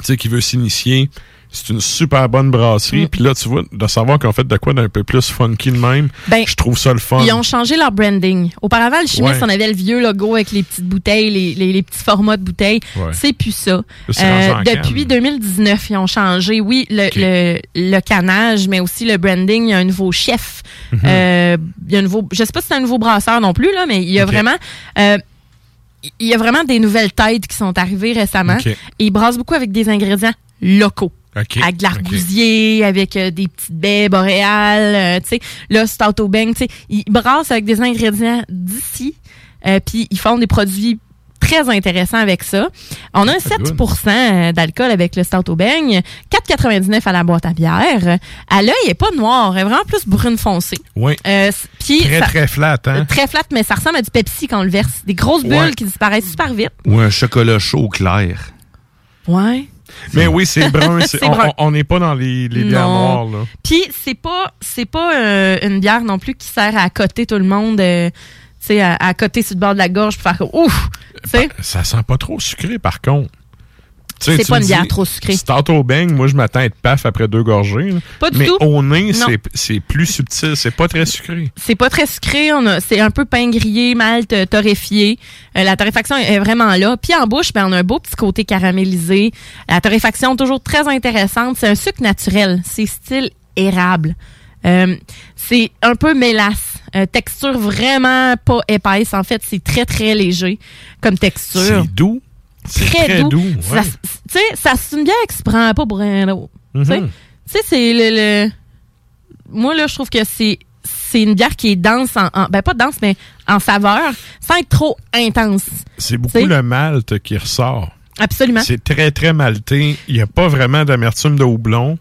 tu sais, qui veut s'initier, c'est une super bonne brasserie. Mm. Puis là, tu vois, de savoir qu'on fait de quoi d'un peu plus funky de même, Ben, je trouve ça le fun. Ils ont changé leur branding. Auparavant, le chimiste, Ouais. on avait le vieux logo avec les petites bouteilles, les, les- les petits formats de bouteilles. Ouais. C'est plus ça. En depuis 2019, ils ont changé, oui, le, le, le canage, mais aussi le branding. Il y a un nouveau chef. Mhm. Euh, il y a un nouveau, je sais pas si c'est un nouveau brasseur non plus, là, mais il y a vraiment... euh, il y a vraiment des nouvelles têtes qui sont arrivées récemment. Ok. Et ils brassent beaucoup avec des ingrédients locaux. OK. Avec de l'argousier, avec euh, des petites baies boréales, euh, tu sais. Là, c'est au beigne, tu sais. Ils brassent avec des ingrédients d'ici, euh, puis ils font des produits très intéressants avec ça. On a un 7% euh, d'alcool avec le stout au beigne, 4,99 à la boîte à bière. À l'œil, elle est pas noire, elle est vraiment plus brune foncée. Oui. Euh, Très, ça- très flat, hein? Très flat, mais ça ressemble à du Pepsi quand on le verse. Des grosses bulles Ouais. qui disparaissent super vite. Ou un chocolat chaud clair. Ouais. Mais oui, c'est brun. *laughs* on- n'est pas dans les, les bières Non. noires, là. Puis c'est pas c'est pas euh, une bière non plus qui sert à coter tout le monde. euh, sais, à, à côté sur le bord de la gorge pour faire comme ouf, tu sais. Ça sent pas trop sucré, par contre. C'est pas une bière trop sucrée. Start au bang, moi, je m'attends à être paf après deux gorgées. là. Pas du Mais tout. au nez, c'est- c'est plus subtil. C'est pas très sucré. C'est pas très sucré, on a- c'est un peu pain grillé, malt euh, torréfié. Euh, la torréfaction est vraiment là. Puis en bouche, ben, on a un beau petit côté caramélisé. La torréfaction toujours très intéressante. C'est un sucre naturel. C'est style érable. Euh, c'est un peu mélasse. Euh, texture vraiment pas épaisse. En fait, c'est très très léger comme texture. C'est doux. Très, très, doux. ouais. tu sais, ça c'est une bière qui se prend pas pour rien d'autre. Tu sais? Tu sais, c'est le, le- Moi, là, je trouve que c'est c'est une bière qui est dense, en, en- ben pas dense, mais en saveur, sans être trop intense. C'est beaucoup le malt qui ressort. Absolument. C'est très, très malté. Il n'y a pas vraiment d'amertume de houblon.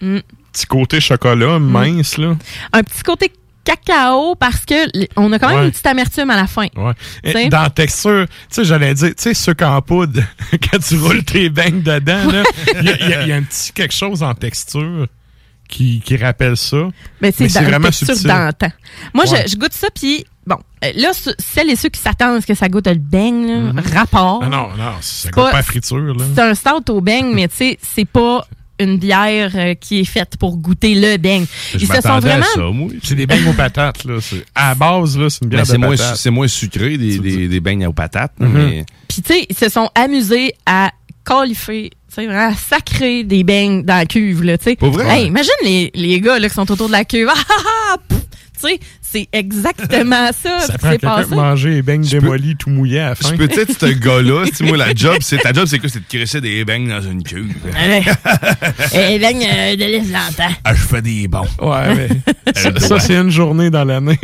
Mm. Petit côté chocolat, mince, là. Un petit côté cacao parce que on a quand même Ouais. une petite amertume à la fin. Ouais. Et? Dans la texture, tu sais, j'allais dire, tu sais, sucre en poudre, *laughs* quand tu roules tes beignes dedans, il y, a- y y un petit quelque chose en texture qui, qui rappelle ça. Mais c'est vraiment subtil. d'antan. Moi, je- goûte ça, puis bon, euh, là, ce- celles et ceux qui s'attendent à ce que ça goûte le beigne, là, rapport. Ah non, non, ça C'est goûte pas- pas à friture, là. C'est un stout au beigne, mais tu sais, c'est pas une bière euh, qui est faite pour goûter le beigne. Ils se sont vraiment... C'est des beignes aux patates, là. C'est- À la base, là, c'est une bière de c'est moins, c'est moins sucré des, des, des beignes aux patates. Mhm. mais Puis tu sais, ils se sont amusés à qualifier, tu sais, vraiment à sacrer des beignes dans la cuve, là, tu sais. Pas vrai? Hey, imagine les, les gars, là, qui sont autour de la cuve. *laughs* Ah, ah, ah, tu sais, c'est exactement *laughs* ça, Ça prend quelqu'un manger les beignes démolis tout mouillés à la fin. Je peux être ce gars-là, *laughs* tu sais, moi, la job, c'est ta job, c'est quoi? C'est de crisser des beignes dans une cuve. Allez. Et beignes euh, de longtemps. Ah, je fais des bons. Ouais, mais *laughs* ça, Elle ça, c'est une journée dans l'année.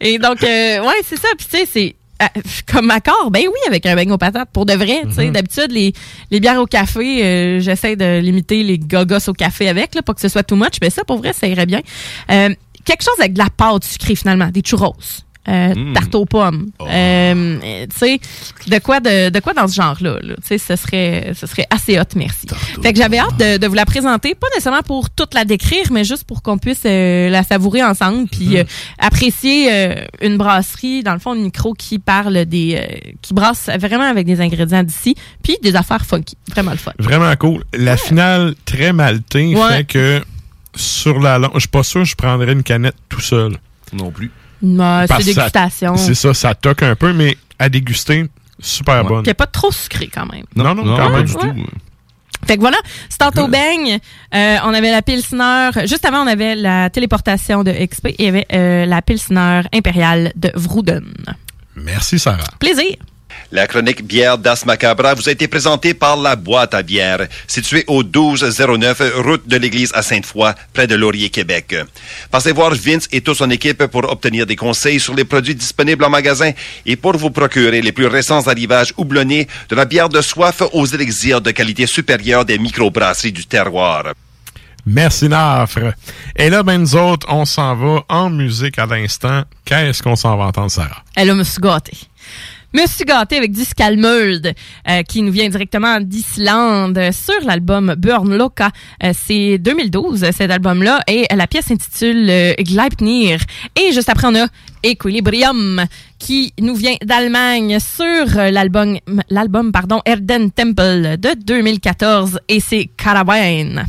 Et donc, euh, ouais, c'est ça. Puis tu sais, c'est euh, comme accord, ben oui, avec un beigne aux patates, pour de vrai. tu sais. Mhm. D'habitude, les, les bières au café, euh, j'essaie de limiter les gogos au café avec, là, pas que ce soit too much. Mais ça, pour vrai, ça irait bien. Euh, quelque chose avec de la pâte sucrée, finalement, des churros. Euh, Mm. tarte aux pommes. Oh. Euh, tu sais, de quoi, de, de quoi dans ce genre-là. là? Tu sais, ce serait, ce serait assez hot, merci. Fait que j'avais hâte de, de vous la présenter, pas nécessairement pour toute la décrire, mais juste pour qu'on puisse euh, la savourer ensemble, puis Mm-hmm. euh, apprécier euh, une brasserie, dans le fond, une micro qui parle des, euh, qui brasse vraiment avec des ingrédients d'ici, puis des affaires funky, vraiment le fun. Vraiment cool. La finale, très maltée, Ouais. fait que sur la longue, je suis pas sûr que je prendrais une canette tout seul. Non plus. Ouais, Parce c'est dégustation. C'est ça, ça toque un peu, mais à déguster, super bonne. Qui pas trop sucré quand même. Non, non, quand Ouais, même du ouais. tout. Fait que voilà, c'est au beigne. Euh, on avait la Pilsner. Juste avant, on avait la téléportation de XP et il y avait euh, la Pilsner impériale de Vrouden. Merci, Sarah. Plaisir. La chronique bière d'As Macabra vous a été présentée par La Boîte à bière, située au 1209 route de l'église à Sainte-Foy, près de Laurier, Québec. Passez voir Vince et toute son équipe pour obtenir des conseils sur les produits disponibles en magasin et pour vous procurer les plus récents arrivages houblonnés de la bière de soif aux élixirs de qualité supérieure des microbrasseries du terroir. Merci, Nafre. Et là, ben, nous autres, on s'en va en musique à l'instant. Qu'est-ce qu'on s'en va entendre, Sarah? Elle a me suis gâtée. Me suis gâtée avec du Skalmuld, euh, qui nous vient directement d'Islande sur l'album Burn Loka. Euh, c'est 2012, cet album-là, et la pièce s'intitule euh, Gleipnir. Et juste après, on a Equilibrium, qui nous vient d'Allemagne sur euh, l'album, l'album, pardon, Erden Temple de 2014, et c'est Caravane.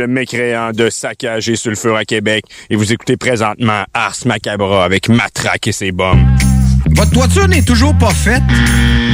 Le mécréant de saccage et sulfure à Québec et vous écoutez présentement Ars Macabra avec Matraque et ses bombes. Votre toiture n'est toujours pas faite?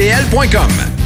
Rinfraie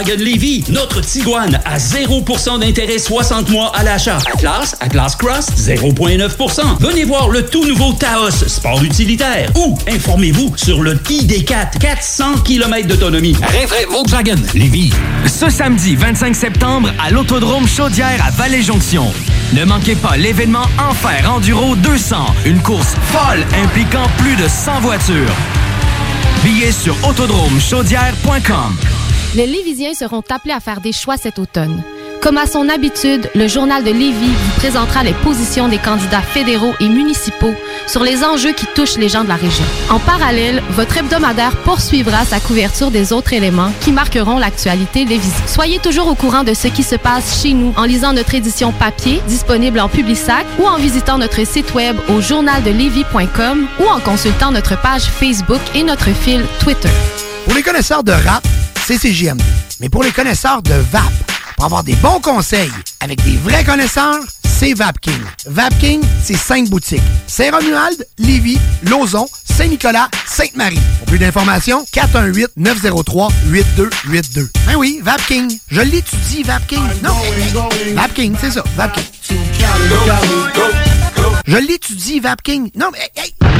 Volkswagen Lévy, notre Tiguan à 0% d'intérêt 60 mois à l'achat. Atlas, Atlas Cross, 0,9%. Venez voir le tout nouveau Taos, sport utilitaire. Ou informez-vous sur le ID4, 400 km d'autonomie. Rinfraie Volkswagen Lévy. Ce samedi 25 septembre à l'Autodrome Chaudière à Vallée-Jonction. Ne manquez pas l'événement Enfer Enduro 200, une course folle impliquant plus de 100 voitures. Billets sur autodromechaudière.com. Les Lévisiens seront appelés à faire des choix cet automne. Comme à son habitude, le journal de Lévis vous présentera les positions des candidats fédéraux et municipaux sur les enjeux qui touchent les gens de la région. En parallèle, votre hebdomadaire poursuivra sa couverture des autres éléments qui marqueront l'actualité lévisienne. Soyez toujours au courant de ce qui se passe chez nous en lisant notre édition papier disponible en Publisac ou en visitant notre site web au journaldelevis.com ou en consultant notre page Facebook et notre fil Twitter. Pour les connaisseurs de rap, c'est CJMD. Mais pour les connaisseurs de VAP, pour avoir des bons conseils avec des vrais connaisseurs, c'est VapKing. VapKing, c'est cinq boutiques. Saint-Romuald, Lévis, Lauson, Saint-Nicolas, Sainte-Marie. Pour plus d'informations, 418-903-8282. Ben oui, VapKing. Je l'étudie, VapKing. Non, VapKing, c'est ça, VapKing. Je l'étudie, VapKing. Non, mais hey, hey.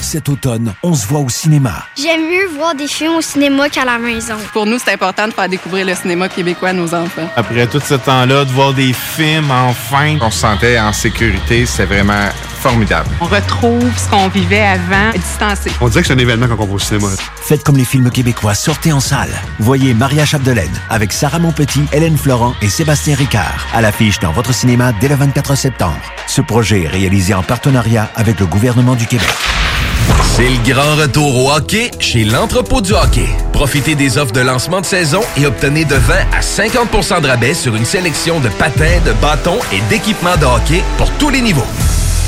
Cet automne, on se voit au cinéma. J'aime mieux voir des films au cinéma qu'à la maison. Pour nous, c'est important de faire découvrir le cinéma québécois à nos enfants. Après tout ce temps-là, de voir des films, enfin, on se sentait en sécurité. C'est vraiment formidable. On retrouve ce qu'on vivait avant, distancé. On dirait que c'est un événement quand on va au cinéma. Faites comme les films québécois, sortez en salle. Voyez Maria Chapdelaine avec Sarah Monpetit, Hélène Florent et Sébastien Ricard à l'affiche dans votre cinéma dès le 24 septembre. Ce projet est réalisé en partenariat avec le gouvernement du Québec. C'est le grand retour au hockey chez l'entrepôt du hockey. Profitez des offres de lancement de saison et obtenez de 20 à 50% de rabais sur une sélection de patins, de bâtons et d'équipements de hockey pour tous les niveaux.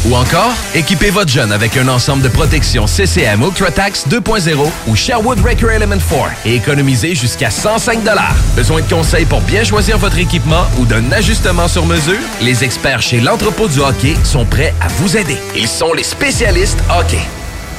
Ou encore, équipez votre jeune avec un ensemble de protection CCM UltraTax 2.0 ou Sherwood Record Element 4 et économisez jusqu'à 105 Besoin de conseils pour bien choisir votre équipement ou d'un ajustement sur mesure? Les experts chez l'entrepôt du hockey sont prêts à vous aider. Ils sont les spécialistes hockey.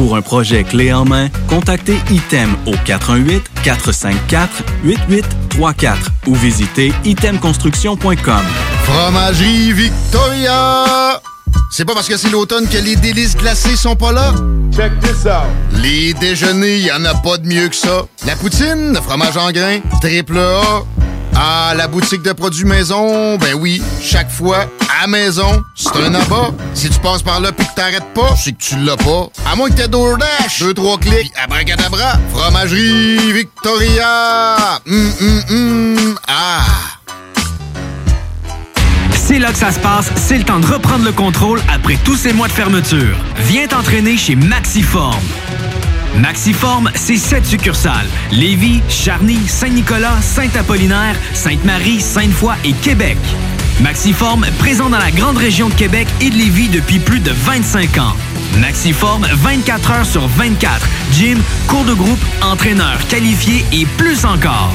Pour un projet clé en main, contactez ITEM au 418-454-8834 ou visitez itemconstruction.com. Fromagerie Victoria! C'est pas parce que c'est l'automne que les délices glacées sont pas là? Check this out! Les déjeuners, y en a pas de mieux que ça. La poutine, le fromage en grains, triple A. Ah, la boutique de produits maison, ben oui, chaque fois, à maison, c'est un abat. Si tu passes par là puis que t'arrêtes pas, c'est que tu l'as pas. À moins que t'aies DoorDash, deux, trois clics, abracadabra, fromagerie Victoria, hum, hum, hum, ah... C'est là que ça se passe, c'est le temps de reprendre le contrôle après tous ces mois de fermeture. Viens t'entraîner chez Maxiform. Maxiform, c'est sept succursales. Lévis, Charny, Saint-Nicolas, Saint-Apollinaire, Sainte-Marie, Sainte-Foy et Québec. Maxiform, présent dans la grande région de Québec et de Lévis depuis plus de 25 ans. Maxiform, 24 heures sur 24. Gym, cours de groupe, entraîneur qualifié et plus encore.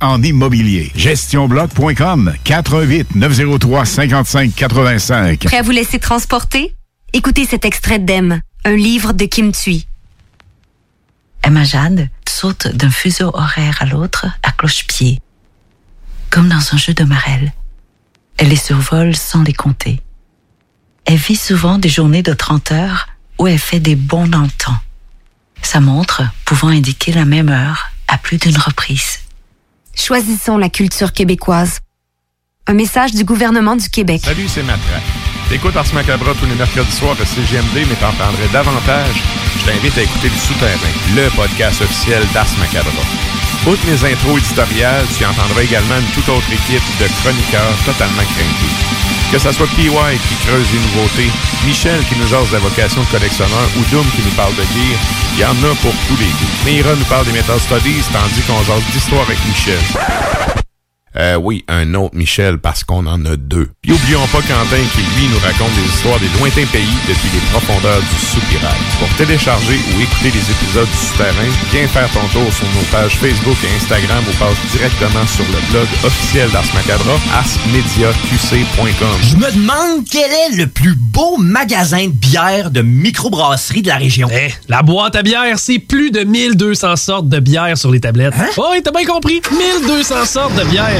en immobilier. GestionBloc.com 418 903 55 85. Prêt à vous laisser transporter? Écoutez cet extrait d'Em, un livre de Kim Thuy. Emma Jade saute d'un fuseau horaire à l'autre à cloche-pied, comme dans un jeu de marelle. Elle les survole sans les compter. Elle vit souvent des journées de 30 heures où elle fait des bons dans le temps. Sa montre pouvant indiquer la même heure à plus d'une reprise. Choisissons la culture québécoise. Un message du gouvernement du Québec. Salut, c'est Matra. T'écoutes Ars Macabra tous les mercredis soirs à CGMD, mais t'entendrais davantage. Je t'invite à écouter Le Souterrain, le podcast officiel d'Ars Macabra. Outre mes intros éditoriales, tu entendras également une toute autre équipe de chroniqueurs totalement craintés. Que ça soit PY qui creuse les nouveautés, Michel qui nous jase la vocation de collectionneur ou Doom qui nous parle de gear, il y en a pour tous les goûts. Mira nous parle des Metal Studies tandis qu'on jase d'histoire avec Michel. Euh, oui, un autre Michel, parce qu'on en a deux. Puis oublions pas Quentin qui, lui, nous raconte des histoires des lointains pays depuis les profondeurs du soupirail. Pour télécharger ou écouter les épisodes du Souterrain, viens faire ton tour sur nos pages Facebook et Instagram ou passe directement sur le blog officiel d'Ars Macabra, arsmediaqc.com. Je me demande quel est le plus beau magasin de bière de microbrasserie de la région. Eh, la boîte à bière, c'est plus de 1200 sortes de bière sur les tablettes. Hein? Oh, oui, t'as bien compris. 1200 sortes de bière.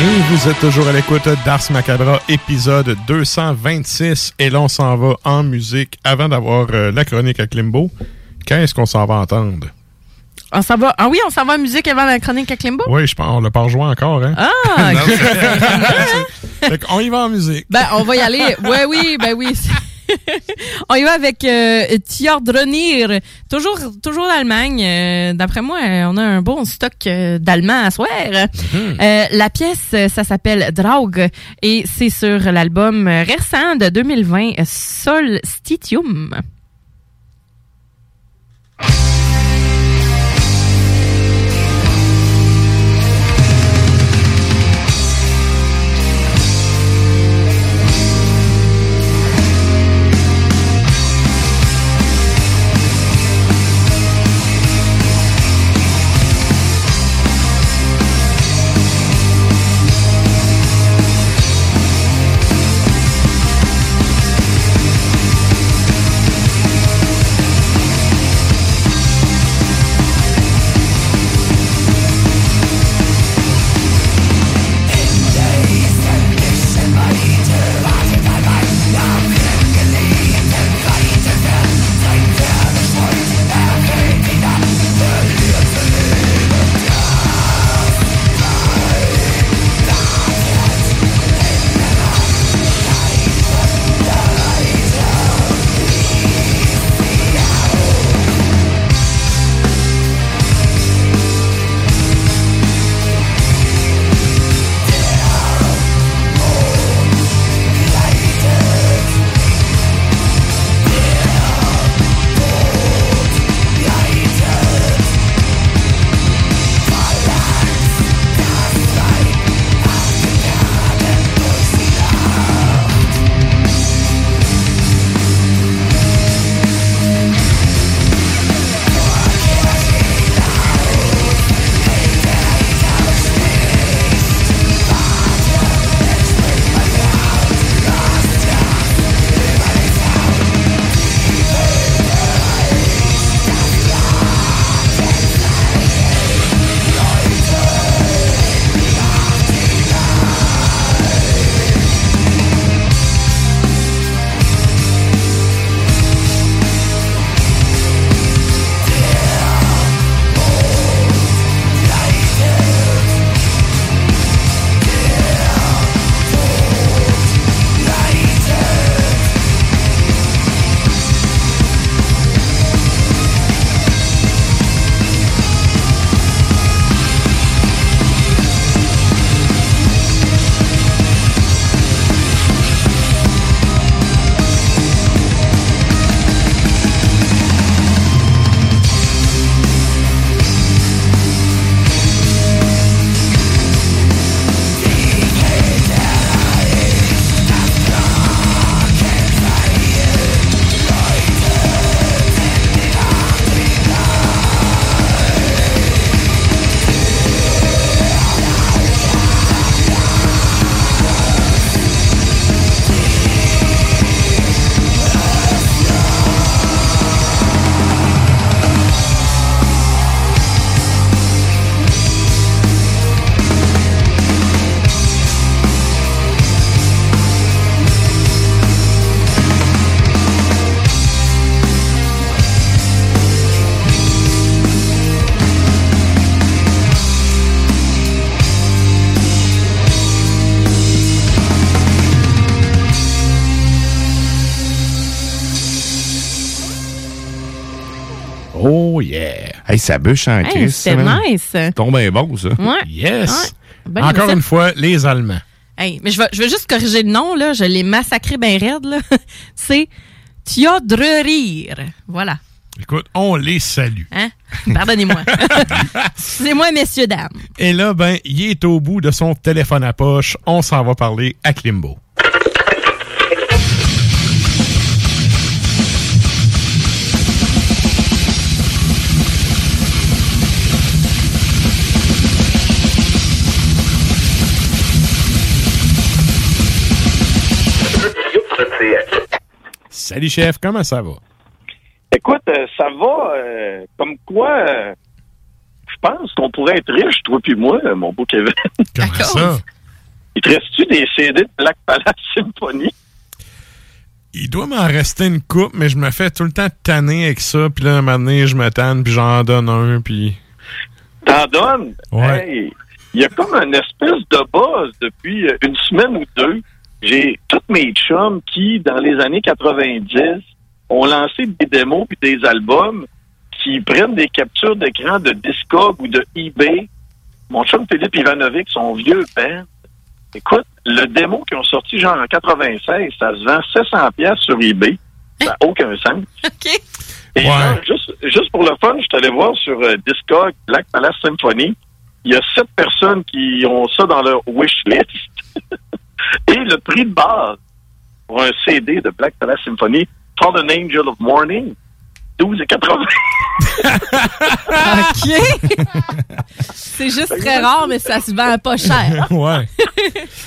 Et vous êtes toujours à l'écoute d'Ars Macabra, épisode 226. Et là, on s'en va en musique avant d'avoir euh, la chronique à Klimbo. Qu'est-ce qu'on s'en va entendre? On s'en va. Ah oui, on s'en va en musique avant la chronique à Klimbo? Oui, je pense, on l'a pas rejoint encore, hein? Ah! *laughs* Non, ok. *laughs* Fait qu'on y va en musique. Ben, on va y aller. Ouais, oui, ben oui. *laughs* on y va avec euh, Tjordrenir. Toujours, toujours d'Allemagne. Euh, D'après moi, on a un bon stock euh, d'Allemands à soir. Euh, la pièce, ça s'appelle Draug et c'est sur l'album récent de 2020, euh, Solstitium. Ça bûche en Hey, c'était nice. C'est tombé bon, ça. Ouais. Yes. Ouais. Ben, Encore une fois, les Allemands. Hey, mais je vais juste corriger le nom, là. Je l'ai massacré bien raide, là. *laughs* C'est Theodrerir. Voilà. Écoute, on les salue. Hein? Pardonnez-moi. *laughs* Excusez-moi, messieurs, dames. Et là, ben, il est au bout de son téléphone à poche. On s'en va parler à Klimbo. Salut chef, comment ça va? Écoute, euh, ça va euh, comme quoi euh, je pense qu'on pourrait être riche, toi puis moi, euh, mon beau Kevin. *laughs* Comment ça? Il te reste-tu des CD de Black Palace Symphony? Il doit m'en rester une coupe, mais je me fais tout le temps tanner avec ça. Puis là, un moment donné, je me tanne, puis j'en donne un, puis... T'en donnes? Ouais. Hey, il y a comme une espèce de buzz depuis une semaine ou deux. J'ai tous mes chums qui, dans les années 90, ont lancé des démos puis des albums qui prennent des captures d'écran de Discog ou de eBay. Mon chum Philippe Ivanovic, son vieux band, écoute, le démo qu'ils ont sorti genre en 96, ça se vend 700 pièces sur eBay. Ça n'a aucun sens. *laughs* Et genre, juste, juste pour le fun, je suis allé voir sur euh, Discog Black Palace Symphony. Il y a sept personnes qui ont ça dans leur wish list. *laughs* Et le prix de base pour un CD de Black Palace Symphony, Fallen Angel of Morning, 12,80. *laughs* OK. C'est juste très rare, mais ça se vend pas cher. *laughs* ouais.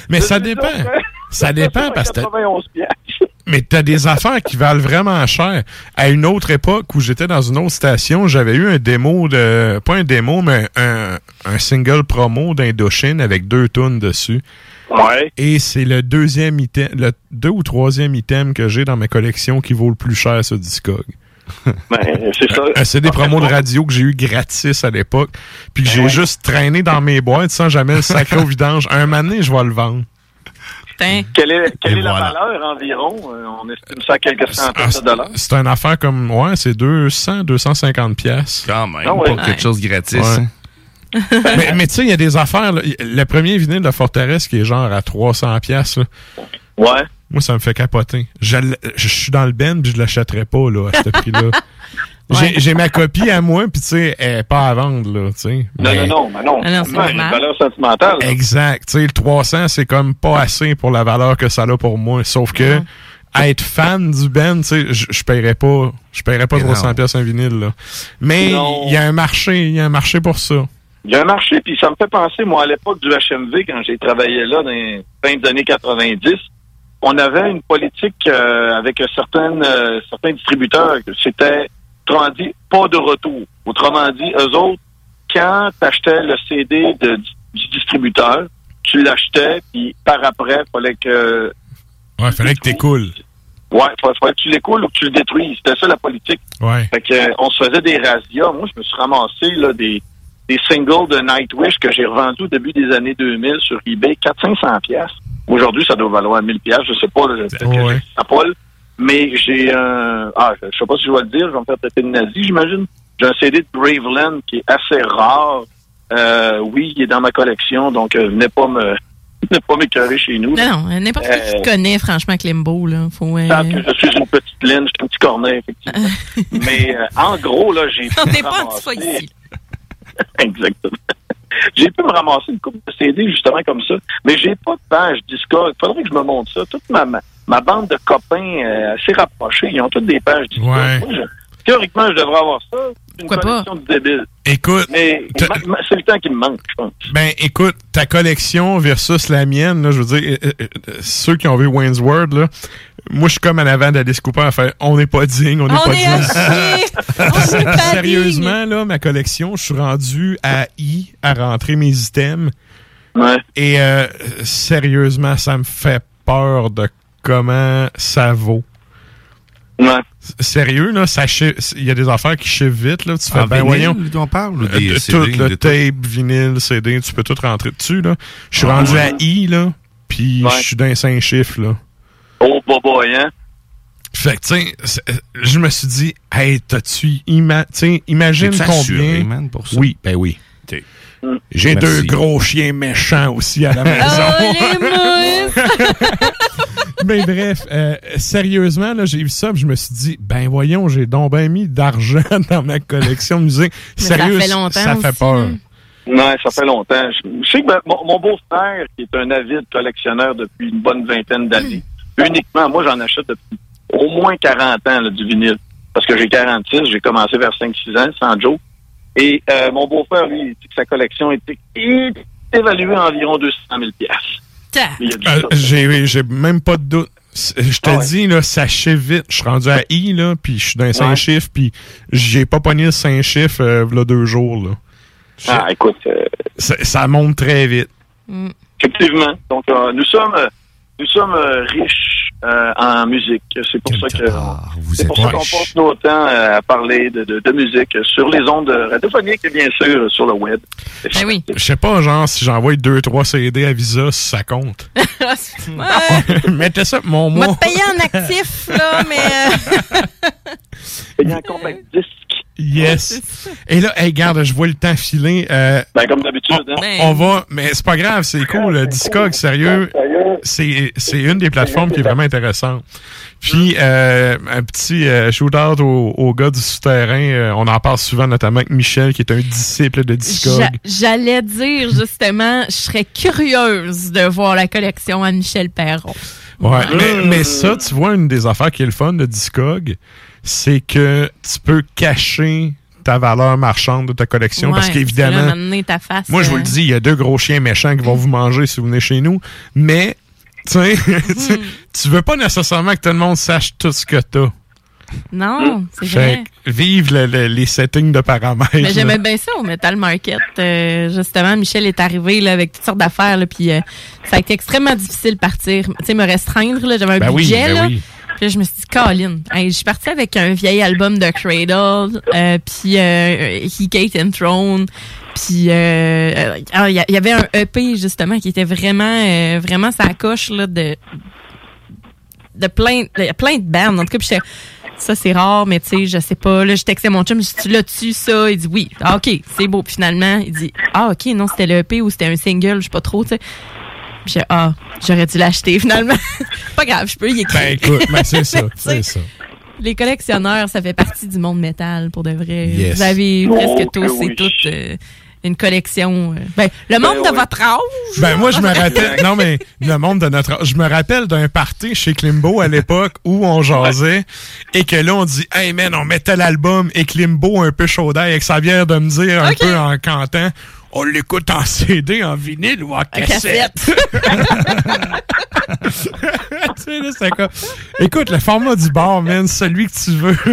Mais ça dépend. Ça dépend parce que... t'as- 91 piastres. Mais t'as des affaires qui valent vraiment cher. À une autre époque où j'étais dans une autre station, j'avais eu un démo de... Pas un démo, mais un, un single promo d'Indochine avec deux tunes dessus. Ouais. Et c'est le deuxième item, le deux ou troisième item que j'ai dans ma collection qui vaut le plus cher sur Discog. Ben, c'est ça. Un CD promo de radio que j'ai eu gratis à l'époque, puis que j'ai juste traîné dans mes boîtes sans jamais le sacrer au vidange. Un donné, je vais le vendre. Quelle est, quelle est la valeur environ? Euh, On estime ça à quelques centaines de dollars. C'est une affaire comme, ouais, c'est 200, 250 pièces. Quand même, Ah ouais. pas quelque chose de gratis. Ouais. *laughs* mais mais tu sais, il y a des affaires. là. Le premier vinyle de Forteresse qui est genre à 300 pièces. Ouais. Moi, ça me fait capoter. Je, suis dans le ben, puis je l'achèterais pas là, à ce *laughs* prix-là. J'ai- J'ai ma copie à moi, puis tu sais, elle pas à vendre, là, tu sais. Non, Mais- non, non, mais non. Non, une valeur sentimentale. là. Exact. Tu sais, le 300, c'est comme pas assez pour la valeur que ça a pour moi. Sauf que être fan du band, tu sais, je paierais pas, je paierais pas Mais 300 non. pièces un vinyle, là. Mais il y a un marché, il y a un marché pour ça. Il y a un marché, puis ça me fait penser, moi, à l'époque du HMV, quand j'ai travaillé là, dans les fin des années 90, on avait une politique euh, avec certaines, euh, certains distributeurs. C'était, autrement dit, pas de retour. Autrement dit, eux autres, quand tu achetais le CD de- du distributeur, tu l'achetais, puis par après, fallait que Ouais, fallait que t'écoules. Ouais, il fallait que tu l'écoules ou que tu le détruises. C'était ça la politique. Ouais. Fait que, euh, on se faisait des razzias. Moi, je me suis ramassé là, des, des singles de Nightwish que j'ai revendus au début des années 2000 sur eBay, 400-500 pièces. Aujourd'hui, ça doit valoir 1000 pièces. Je sais pas, là, que Ouais. ça Paul. Mais j'ai un... Ah, je sais pas si je vais le dire. Je vais me faire taper de nazi, j'imagine. J'ai un CD de Graveland qui est assez rare. Euh, oui, il est dans ma collection, donc euh, venez pas me... *laughs* Venez pas m'écœurer chez nous. Non, non, n'importe qui qui Euh, te connaît, franchement, Klimbo, là. Faut, euh, Tant que je suis une petite laine, je suis un petit cornet, effectivement. *laughs* Mais euh, en gros, là, j'ai On n'est pas petit. *laughs* Exactement. J'ai pu me ramasser une coupe de CD justement comme ça, mais j'ai pas de page Discord. Il faudrait que je me montre ça. Toute ma, ma, bande de copains euh, assez rapprochés, ils ont toutes des pages Discord. Ouais. Moi, je- théoriquement, je devrais avoir ça. Une collection de débiles. Écoute, Mais c'est le temps qui me manque, je pense. Ben, écoute, ta collection versus la mienne, là, je veux dire, euh, euh, euh, ceux qui ont vu Wayne's World, là, moi, je suis comme en avant d'Alice Cooper à faire on n'est pas digne, *laughs* on n'est pas digne. Sérieusement, là, ma collection, je suis rendu à I à rentrer mes items. Et euh, sérieusement, ça me fait peur de comment ça vaut. S- Sérieux, là, ça il y a des affaires qui chiffrent vite, là. Tu fais, En ben vinyle, voyons. on parle, Euh, des de- CD, tout, le tout? tape, vinyle, CD, tu peux tout rentrer dessus, là. Je suis Ah, rendu ouais. à I, là, puis Ouais. je suis dans les cinq chiffres, là. Oh, boboy, hein? Fait que, tu sais, c'est- je me suis dit, hey, t'as-tu ima imagine combien. assuré, man, pour ça? Oui, ben oui. J'ai deux gros chiens méchants aussi à la maison. *laughs* Oh! *laughs* Mais bref, euh, sérieusement, là, j'ai vu ça, puis je me suis dit, ben voyons, j'ai donc bien mis d'argent *laughs* dans ma collection de musique. Mais ça Sérieux, fait longtemps ça fait aussi, peur. Ouais, ça fait longtemps. Je, je sais que ben, mon, mon beau-frère, qui est un avide collectionneur depuis une bonne vingtaine d'années, uniquement, moi, j'en achète depuis au moins 40 ans, là, du vinyle. Parce que j'ai 46, j'ai commencé vers 5-6 ans, sans joke. Et euh, mon beau-frère, lui, il dit que sa collection était évaluée à environ 200 000 Il y a du Euh, j'ai, j'ai même pas de doute. Je te dis, là, ça chiffre vite. Je suis rendu à I, là, puis je suis dans les 5 Ouais. chiffres, puis j'ai pas pogné le 5 chiffres, euh, là, deux jours, là. Ah, écoute, euh, Ça, ça monte très vite. effectivement. Donc, euh, nous sommes, euh, nous sommes euh, riches euh, en musique. C'est pour ça que c'est pour ça qu'on passe nos temps euh, à parler de, de, de musique sur les ondes radiophoniques et bien sûr sur le web. Ben oui. Je sais pas, genre, si j'envoie deux, trois CD à Visa, ça compte. *laughs* ouais. *laughs* Mettez ça, mon Moi, mois. te payer en actif, là, mais. euh, *laughs* Payé en compte disque. Yes. *laughs* Et là, hey, regarde, je vois le temps filer. Euh, Ben, comme d'habitude. Hein? on, on va, mais c'est pas grave, c'est cool. Le Discog, sérieux, c'est une des plateformes qui est vraiment intéressante. Puis, euh, un petit euh, shoot-out au, au gars du souterrain. euh, on en parle souvent, notamment avec Michel, qui est un disciple de Discog. j'a- J'allais dire, justement, je serais curieuse de voir la collection à Michel Perron. Ouais, mais, mais ça, tu vois, une des affaires qui est le fun de Discog, c'est que tu peux cacher ta valeur marchande de ta collection. parce qu'évidemment, moi, je vous euh, le dis, il y a deux gros chiens méchants qui vont vous manger si vous venez chez nous. Mais, *laughs* tu sais, tu, tu veux pas nécessairement que tout le monde sache tout ce que t'as. Non, c'est vrai. vive le- le- les settings de paramètres. Mais j'aimais bien ça au Metal Market. Euh, justement, Michel est arrivé là, avec toutes sortes d'affaires. Puis euh, ça a été extrêmement difficile de partir. Tu sais, me restreindre. J'avais un Ben oui, budget. ben là. oui. Puis je me suis dit, Colin, hey, je suis partie avec un vieil album de Cradle, euh, puis euh, He Gate and Throne, puis euh, euh, alors, il y, avait un EP justement qui était vraiment, euh, vraiment sa coche là de de plein, de, plein de bandes. En tout cas, puis ça c'est rare, mais tu sais, je sais pas. Là, je textais mon chum, je dis, tu l'as-tu ça? Il dit oui. Ah, ok, c'est beau. Finalement, il dit, ah ok, non, c'était le EP ou c'était un single, je sais pas trop, tu sais. Puis j'ai, ah, j'aurais dû l'acheter finalement. *laughs* pas grave, je peux y écrire. Ben écoute, ben, c'est *laughs* ça, c'est ça. Les collectionneurs, ça fait partie du monde métal, pour de vrai. Yes. Vous avez Oh, presque que tous oui. et toutes euh, une collection. euh, ben, le monde de votre âge. Ben moi je me *laughs* rappelle non mais le monde de notre je me rappelle d'un party chez Klimbo à l'époque où on jasait et que là on dit hey man on mettait l'album et Klimbo un peu chaud d'ail avec sa bière de me dire un peu en cantant on l'écoute en CD en vinyle ou en cassette. *laughs* tu sais là c'est comme écoute le format du bar man celui que tu veux. *laughs*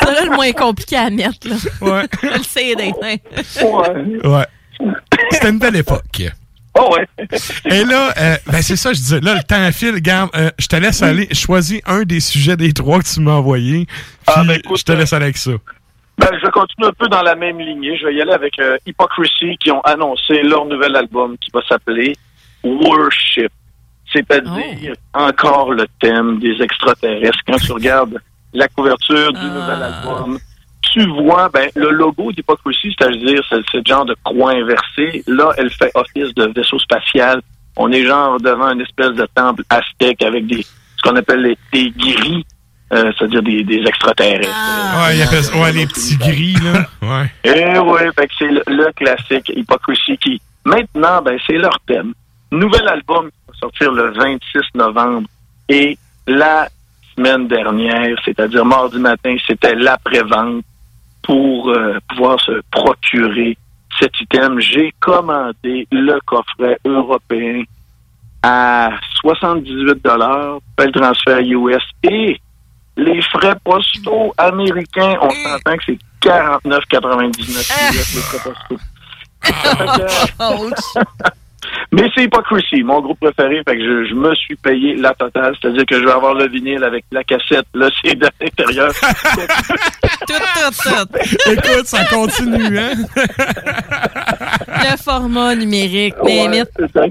C'est là le moins compliqué à mettre. Là. Ouais. le CD. ouais. C'était une belle époque. Oh ouais. Et là, euh, ben c'est ça, je disais, là, le temps file. Regarde, euh, je te laisse aller. Choisis un des sujets des trois que tu m'as envoyés. Puis je te laisse aller avec ça. Ben, je continue un peu dans la même lignée. Je vais y aller avec euh, Hypocrisy qui ont annoncé leur nouvel album qui va s'appeler Worship. C'est-à-dire encore le thème des extraterrestres. Quand tu regardes la couverture du nouvel album, tu vois ben, le logo d'Hypocrisy, c'est-à-dire c'est c'est le genre de croix inversée. Là, elle fait office de vaisseau spatial. On est genre devant une espèce de temple aztèque avec des ce qu'on appelle les, des gris, euh, c'est-à-dire des, des extraterrestres. ouais, il appelle ça- ouais, les petits gris, là. *laughs* Ouais. Eh oui, fait que c'est le, le classique Hypocrisy qui, maintenant, ben, c'est leur thème. Nouvel album qui va sortir le 26 novembre. Et la semaine dernière, c'est-à-dire mardi matin, c'était l'après-vente pour euh, pouvoir se procurer cet item. J'ai commandé le coffret européen à 78 dollars, le transfert US et les frais postaux américains, on s'entend que c'est 49,99 US les frais postaux. *laughs* Mais c'est Hypocrisy, mon groupe préféré, fait que je, je me suis payé la totale, c'est-à-dire que je vais avoir le vinyle avec la cassette, le CD à l'intérieur. *laughs* tout, tout, tout. Écoute, ça continue, hein? Le format numérique, Ouais, limite. c'est ça.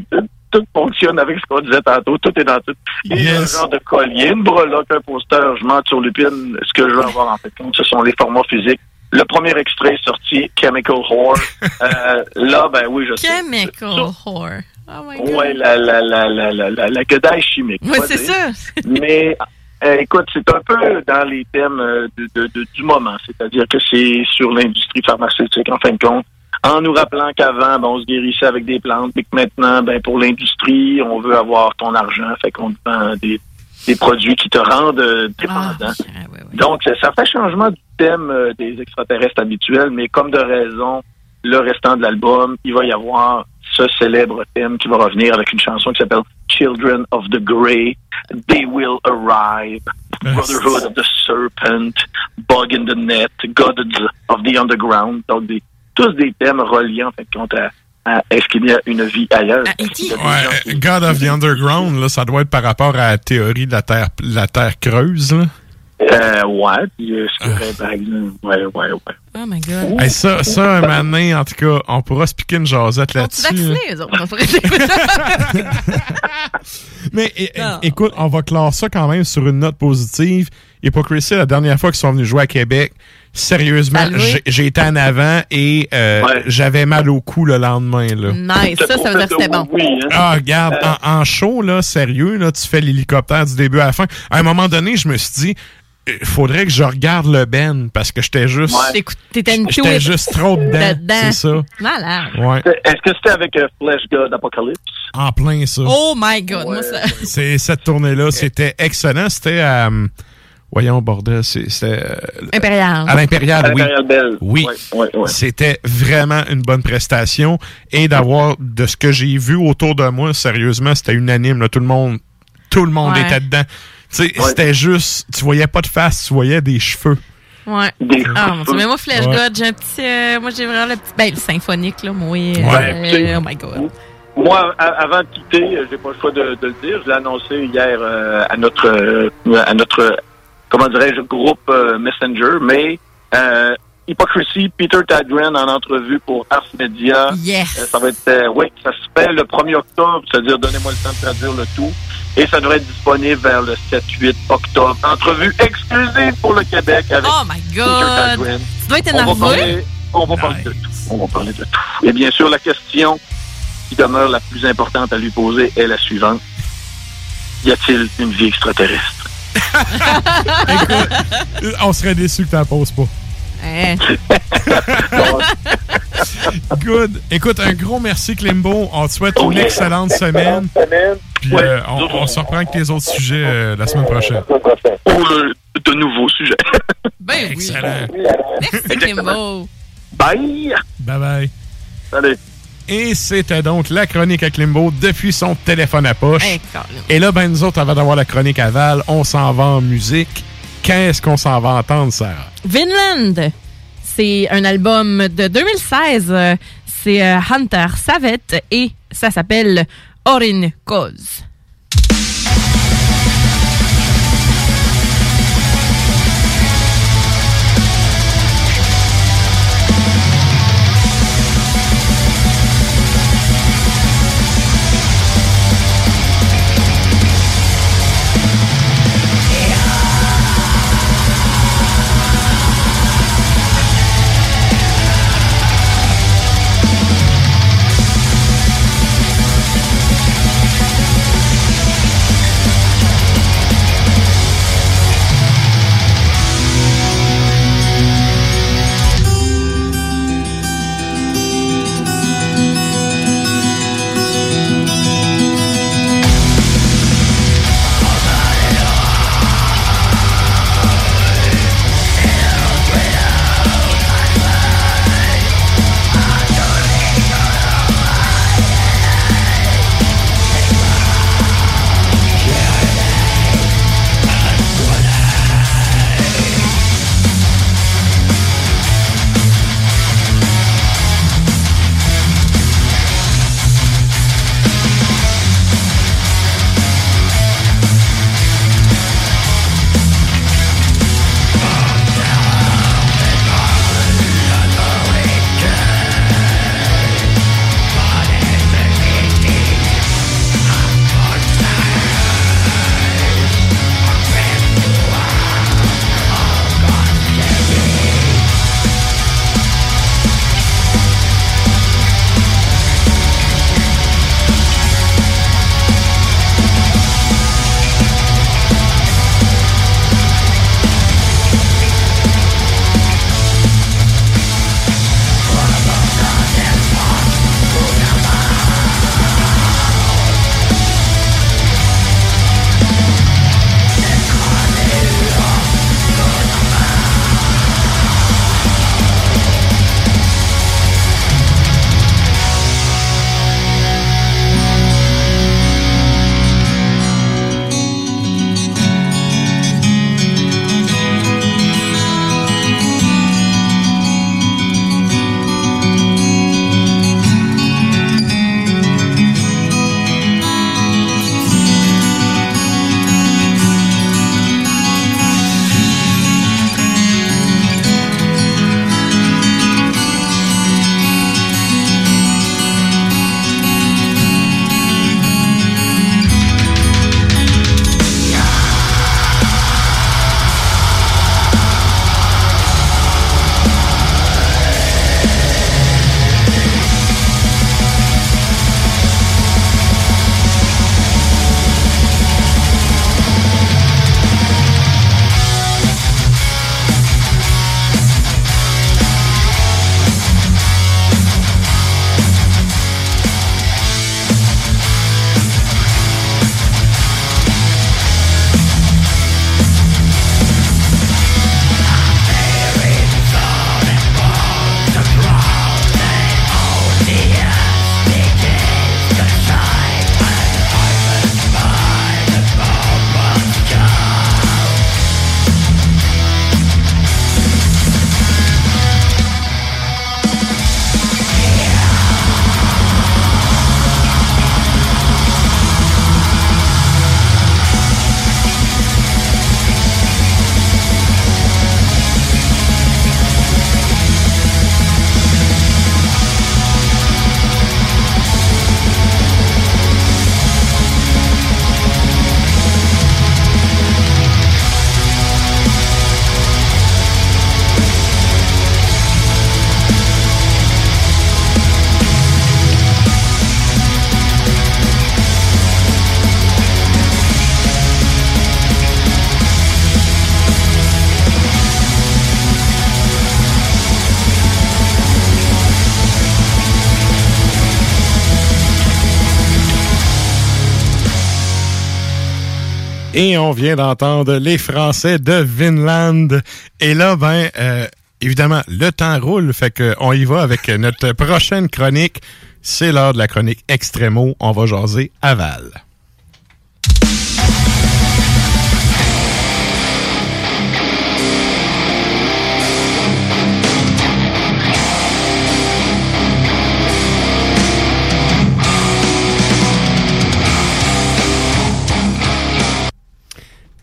Tout fonctionne avec ce qu'on disait tantôt. Tout est dans tout. Et Yes. un genre de collier, une breloque, un poster, je monte sur Lupine. Ce que je veux avoir en fait compte, ce sont les formats physiques. Le premier extrait est sorti, Chemical Whore. *laughs* Euh, là, ben oui, je sais. Chemical whore. Oh my god. Ouais, la, la, la, la, la, la, la guedaille chimique. va c'est ça. *laughs* Mais euh, écoute, c'est un peu dans les thèmes euh, de, de- de- du moment, c'est-à-dire que c'est sur l'industrie pharmaceutique en fin de compte, en nous rappelant qu'avant, ben, on se guérissait avec des plantes, mais que maintenant, ben, pour l'industrie, on veut avoir ton argent, fait qu'on te vend des, des produits qui te rendent euh, dépendant. Donc, ça, ça fait changement du thème euh, des extraterrestres habituels, mais comme de raison, le restant de l'album, il va y avoir ce célèbre thème qui va revenir avec une chanson qui s'appelle Children of the Grey, They Will Arrive, Brotherhood of the Serpent, Bug in the Net, Gods of the Underground. Donc, des, tous des thèmes reliés, en fait, compte à, à est-ce qu'il y a une vie ailleurs? Ouais, God of the Underground, là, ça doit être par rapport à la théorie de la Terre, la terre creuse. Là. Euh, ouais, puis euh, par exemple, ouais, ouais, ouais. Oh my god. Hey, ça, ça, un donné, en tout cas, on pourra se piquer une jasette là-dessus. autres. on pourrait- *laughs* Mais écoute, on va clore ça quand même sur une note positive. Hypocrisy, la dernière fois qu'ils sont venus jouer à Québec, sérieusement, j'ai- j'ai été en avant et euh, j'avais mal au cou le lendemain. Là. Nice, ça, ça veut dire que c'était bon. Ah, regarde, en, en show, là, sérieux, là, tu fais l'hélicoptère du début à la fin. À un moment donné, je me suis dit, il faudrait que je regarde le Ben parce que j'étais juste. Une J'étais juste trop dedans. dedans. C'est ça. Malade. Ouais. Est-ce que c'était avec euh, Flesh God Apocalypse? En plein ça. Oh my god, moi ça. C'est cette tournée-là, c'était excellent. C'était à. euh, voyons, bordel, c'est- c'était. euh, Impérial. À l'Impérial, À oui. Belle. Oui. Ouais. C'était vraiment une bonne prestation. Et d'avoir, de ce que j'ai vu autour de moi, sérieusement, c'était unanime. là. Tout le monde, tout le monde Ouais. était dedans. Tu sais, C'était juste, tu voyais pas de face, tu voyais des cheveux. Ouais. Ah, mon Dieu, mais moi, Flash Ouais. God, j'ai un petit. euh, moi, j'ai vraiment le petit. Ben, le symphonique, là, moi. euh, Ouais. oh my god. Moi, a- avant de quitter, euh, j'ai pas le choix de, de le dire. Je l'ai annoncé hier euh, à notre euh, à notre comment dirais-je groupe euh, Messenger, mais euh, Hypocrisy, Peter Tadgren en entrevue pour Ars Media. Yes. Euh, ça va être euh, oui, ça se fait le 1er octobre, c'est-à-dire donnez-moi le temps de traduire le tout. Et ça devrait être disponible vers le 7-8 octobre. Entrevue exclusive pour le Québec avec Oh my Peter god. Tadgren. Tu dois être On va énervé. parler, on va parler de tout. On va parler de tout. Et bien sûr, la question qui demeure la plus importante à lui poser est la suivante. Y a-t-il une vie extraterrestre? On serait déçus que t'en poses pas. Hein? *laughs* Good. Écoute, un gros merci, Klimbo. On te souhaite une excellente semaine. Puis euh, on, on se reprend avec les autres sujets euh, la semaine prochaine. Pour le- de nouveaux sujets. Ben Excellent. Merci, Kimbo. Bye! Bye bye. Salut. Et c'était donc la chronique à Klimbo depuis son téléphone à poche. Et là, ben nous autres, avant d'avoir la chronique à Val, on s'en va en musique. Qu'est-ce qu'on s'en va entendre, Sarah? Vinland. C'est un album de 2016. Euh, C'est euh, Hunter Savette et ça s'appelle Orin Cause. Et on vient d'entendre les Français de Vinland. Et là, ben, euh, évidemment, le temps roule, fait qu'on y va avec notre prochaine chronique. C'est l'heure de la chronique Extremo. On va jaser aval.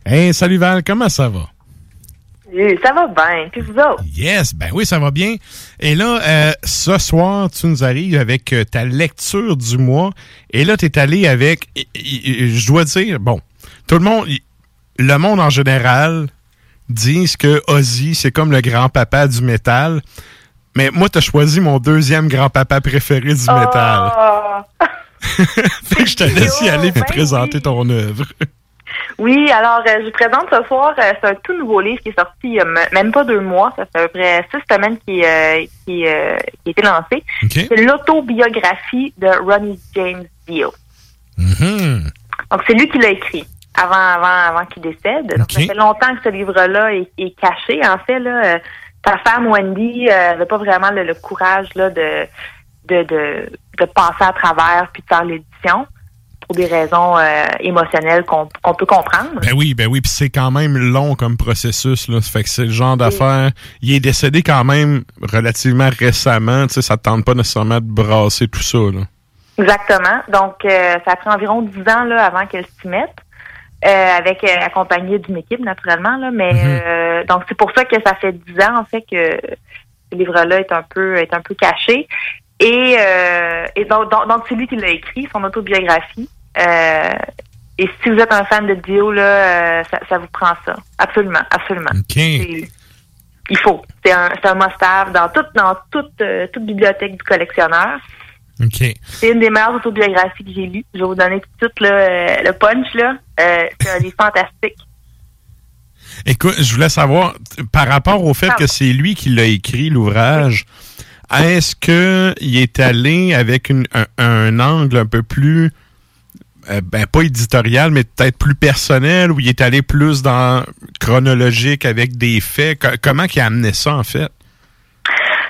Hey, salut Val, comment ça va? Oui, ça va bien. Puis vous autres? Yes, ben oui, ça va bien. Et là, euh, ce soir, tu nous arrives avec euh, ta lecture du mois. Et là, tu es allé avec, je dois dire, bon, tout le monde, le monde en général disent que Ozzy, c'est comme le grand-papa du métal. Mais moi, tu as choisi mon deuxième grand-papa préféré du métal. Oh! *laughs* *laughs* fait que je te laisse y aller pour présenter ton œuvre. Oui, alors euh, je vous présente ce soir, euh, c'est un tout nouveau livre qui est sorti il y a même pas deux mois, ça fait à peu près six semaines qui, euh, qui, qui a été lancé. C'est l'autobiographie de Ronnie James Dio. Mhm. Donc c'est lui qui l'a écrit avant avant avant qu'il décède. Donc, ça fait longtemps que ce livre-là est, est caché. En fait, là, sa femme Wendy n'avait pas vraiment le, le courage là de de, de de passer à travers puis de faire l'édition pour des raisons euh, émotionnelles qu'on peut comprendre. Ben oui, ben oui, puis c'est quand même long comme processus, là. Ça fait que c'est le genre d'affaire. Il est décédé quand même relativement récemment, tu sais, ça te tente pas nécessairement de brasser tout ça, là. Exactement. Donc, euh, ça pris environ 10 ans là, avant qu'elle s'y mette, euh, avec accompagnée d'une équipe, naturellement. Là, mais euh, donc, c'est pour ça que ça fait 10 ans, en fait, que ce livre-là est un peu est un peu caché. Et, euh, et donc, donc, donc, c'est lui qui l'a écrit, son autobiographie. Euh, et si vous êtes un fan de Dio, là, euh, ça, ça vous prend ça. Absolument, absolument. Il faut. C'est un, un must-have dans toute, dans toute, euh, toute bibliothèque du collectionneur. C'est une des meilleures autobiographies que j'ai lues. Je vais vous donner tout de suite là, euh, le punch. là. C'est un livre fantastique. Écoute, je voulais savoir, par rapport au fait Ah. que c'est lui qui l'a écrit, l'ouvrage, est-ce que il est allé avec une- un, un angle un peu plus, euh, ben pas éditorial, mais peut-être plus personnel, ou il est allé plus dans chronologique avec des faits? Co- comment il a amené ça, en fait?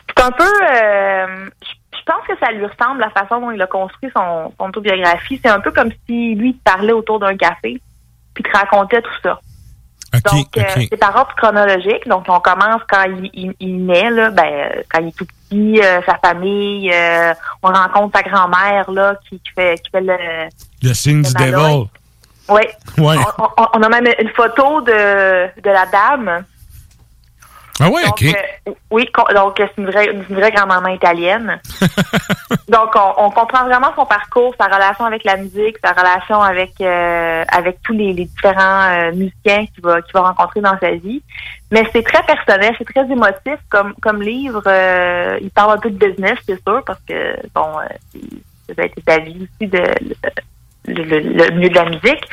C'est un peu... euh, je pense que ça lui ressemble la façon dont il a construit son, son autobiographie. C'est un peu comme si lui il te parlait autour d'un café puis te racontait tout ça. donc, euh, c'est par ordre chronologique. Donc, on commence quand il, il, il naît, là, ben, quand il est tout petit, euh, sa famille, euh, on rencontre sa grand-mère là qui, qui fait qui fait le, Le signe du. Oui. Ouais. On, on- on a même une photo de, de la dame. Ah ouais, Donc, OK. euh, oui, donc c'est une vraie, une vraie grand-maman italienne. *laughs* donc, on, on comprend vraiment son parcours, sa relation avec la musique, sa relation avec euh, avec tous les, les différents euh, musiciens qu'il va qu'il va rencontrer dans sa vie. Mais c'est très personnel, c'est très émotif comme comme livre. il parle un peu de business, c'est sûr, parce que bon, ça a été sa vie aussi de le, le- le milieu de la musique.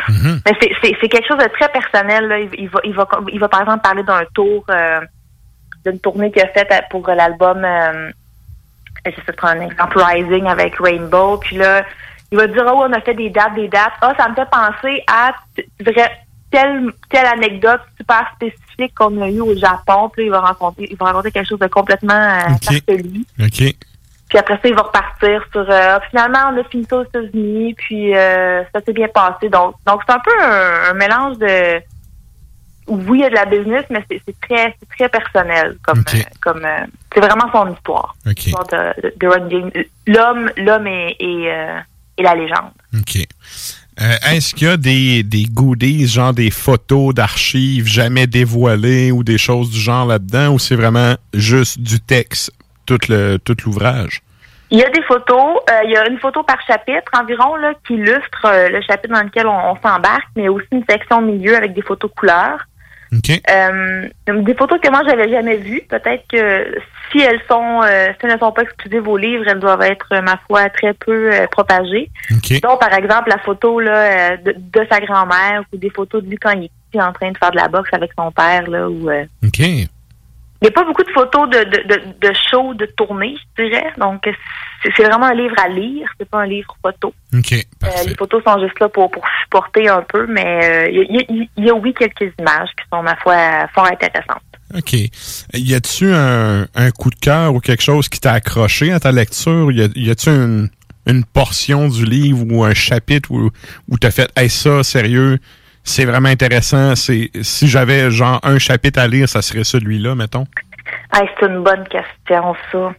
Mais c'est- quelque chose de très personnel. Là. Il, il va, il, va, il va, par exemple, parler d'un tour, euh, d'une tournée qu'il a faite pour l'album, euh, j'essaie de prendre un exemple, Rising avec Rainbow. Puis là, il va dire, oh, on a fait des dates, des dates. Ah, ça me fait penser à telle, telle anecdote super spécifique qu'on a eu au Japon. Puis là, il va raconter, il va raconter quelque chose de complètement euh, farfelu. OK. Puis après ça, il va repartir sur euh, finalement on a fini ça aux États-Unis, puis euh, ça s'est bien passé. Donc donc c'est un peu un, un mélange de oui, il y a de la business, mais c'est très personnel comme euh, comme euh, c'est vraiment son histoire. L'histoire de. L'homme, l'homme et, et, euh, et la légende. OK. Euh, Est-ce qu'il y a des, des goodies, genre des photos d'archives jamais dévoilées ou des choses du genre là-dedans, ou c'est vraiment juste du texte, tout le tout l'ouvrage? Il y a des photos, euh, il y a une photo par chapitre environ là, qui illustre euh, le chapitre dans lequel on, on s'embarque, mais aussi une section au milieu avec des photos couleurs. Euh, des photos que moi j'avais jamais vues. Peut-être que si elles sont, euh, si elles ne sont pas exclusives au livre, elles doivent être, ma foi, très peu euh, propagées. Donc, par exemple, la photo là euh, de, de sa grand-mère ou des photos de lui quand il est en train de faire de la boxe avec son père là. Ou, euh, OK. Il n'y a pas beaucoup de photos de, de, de, de shows, de tournées, je dirais. Donc, c'est vraiment un livre à lire, c'est pas un livre photo. OK. Euh, les photos sont juste là pour, pour supporter un peu, mais euh, il y, y a- il y a, oui, quelques images qui sont, ma foi, fort intéressantes. OK. Y a-tu un, un coup de cœur ou quelque chose qui t'a accroché à ta lecture? Y a-tu une, une portion du livre ou un chapitre où, où t'as fait, hey, ça, sérieux, c'est vraiment intéressant. C'est, si j'avais genre un chapitre à lire, ça serait celui-là, mettons. Hey, c'est une bonne question, ça.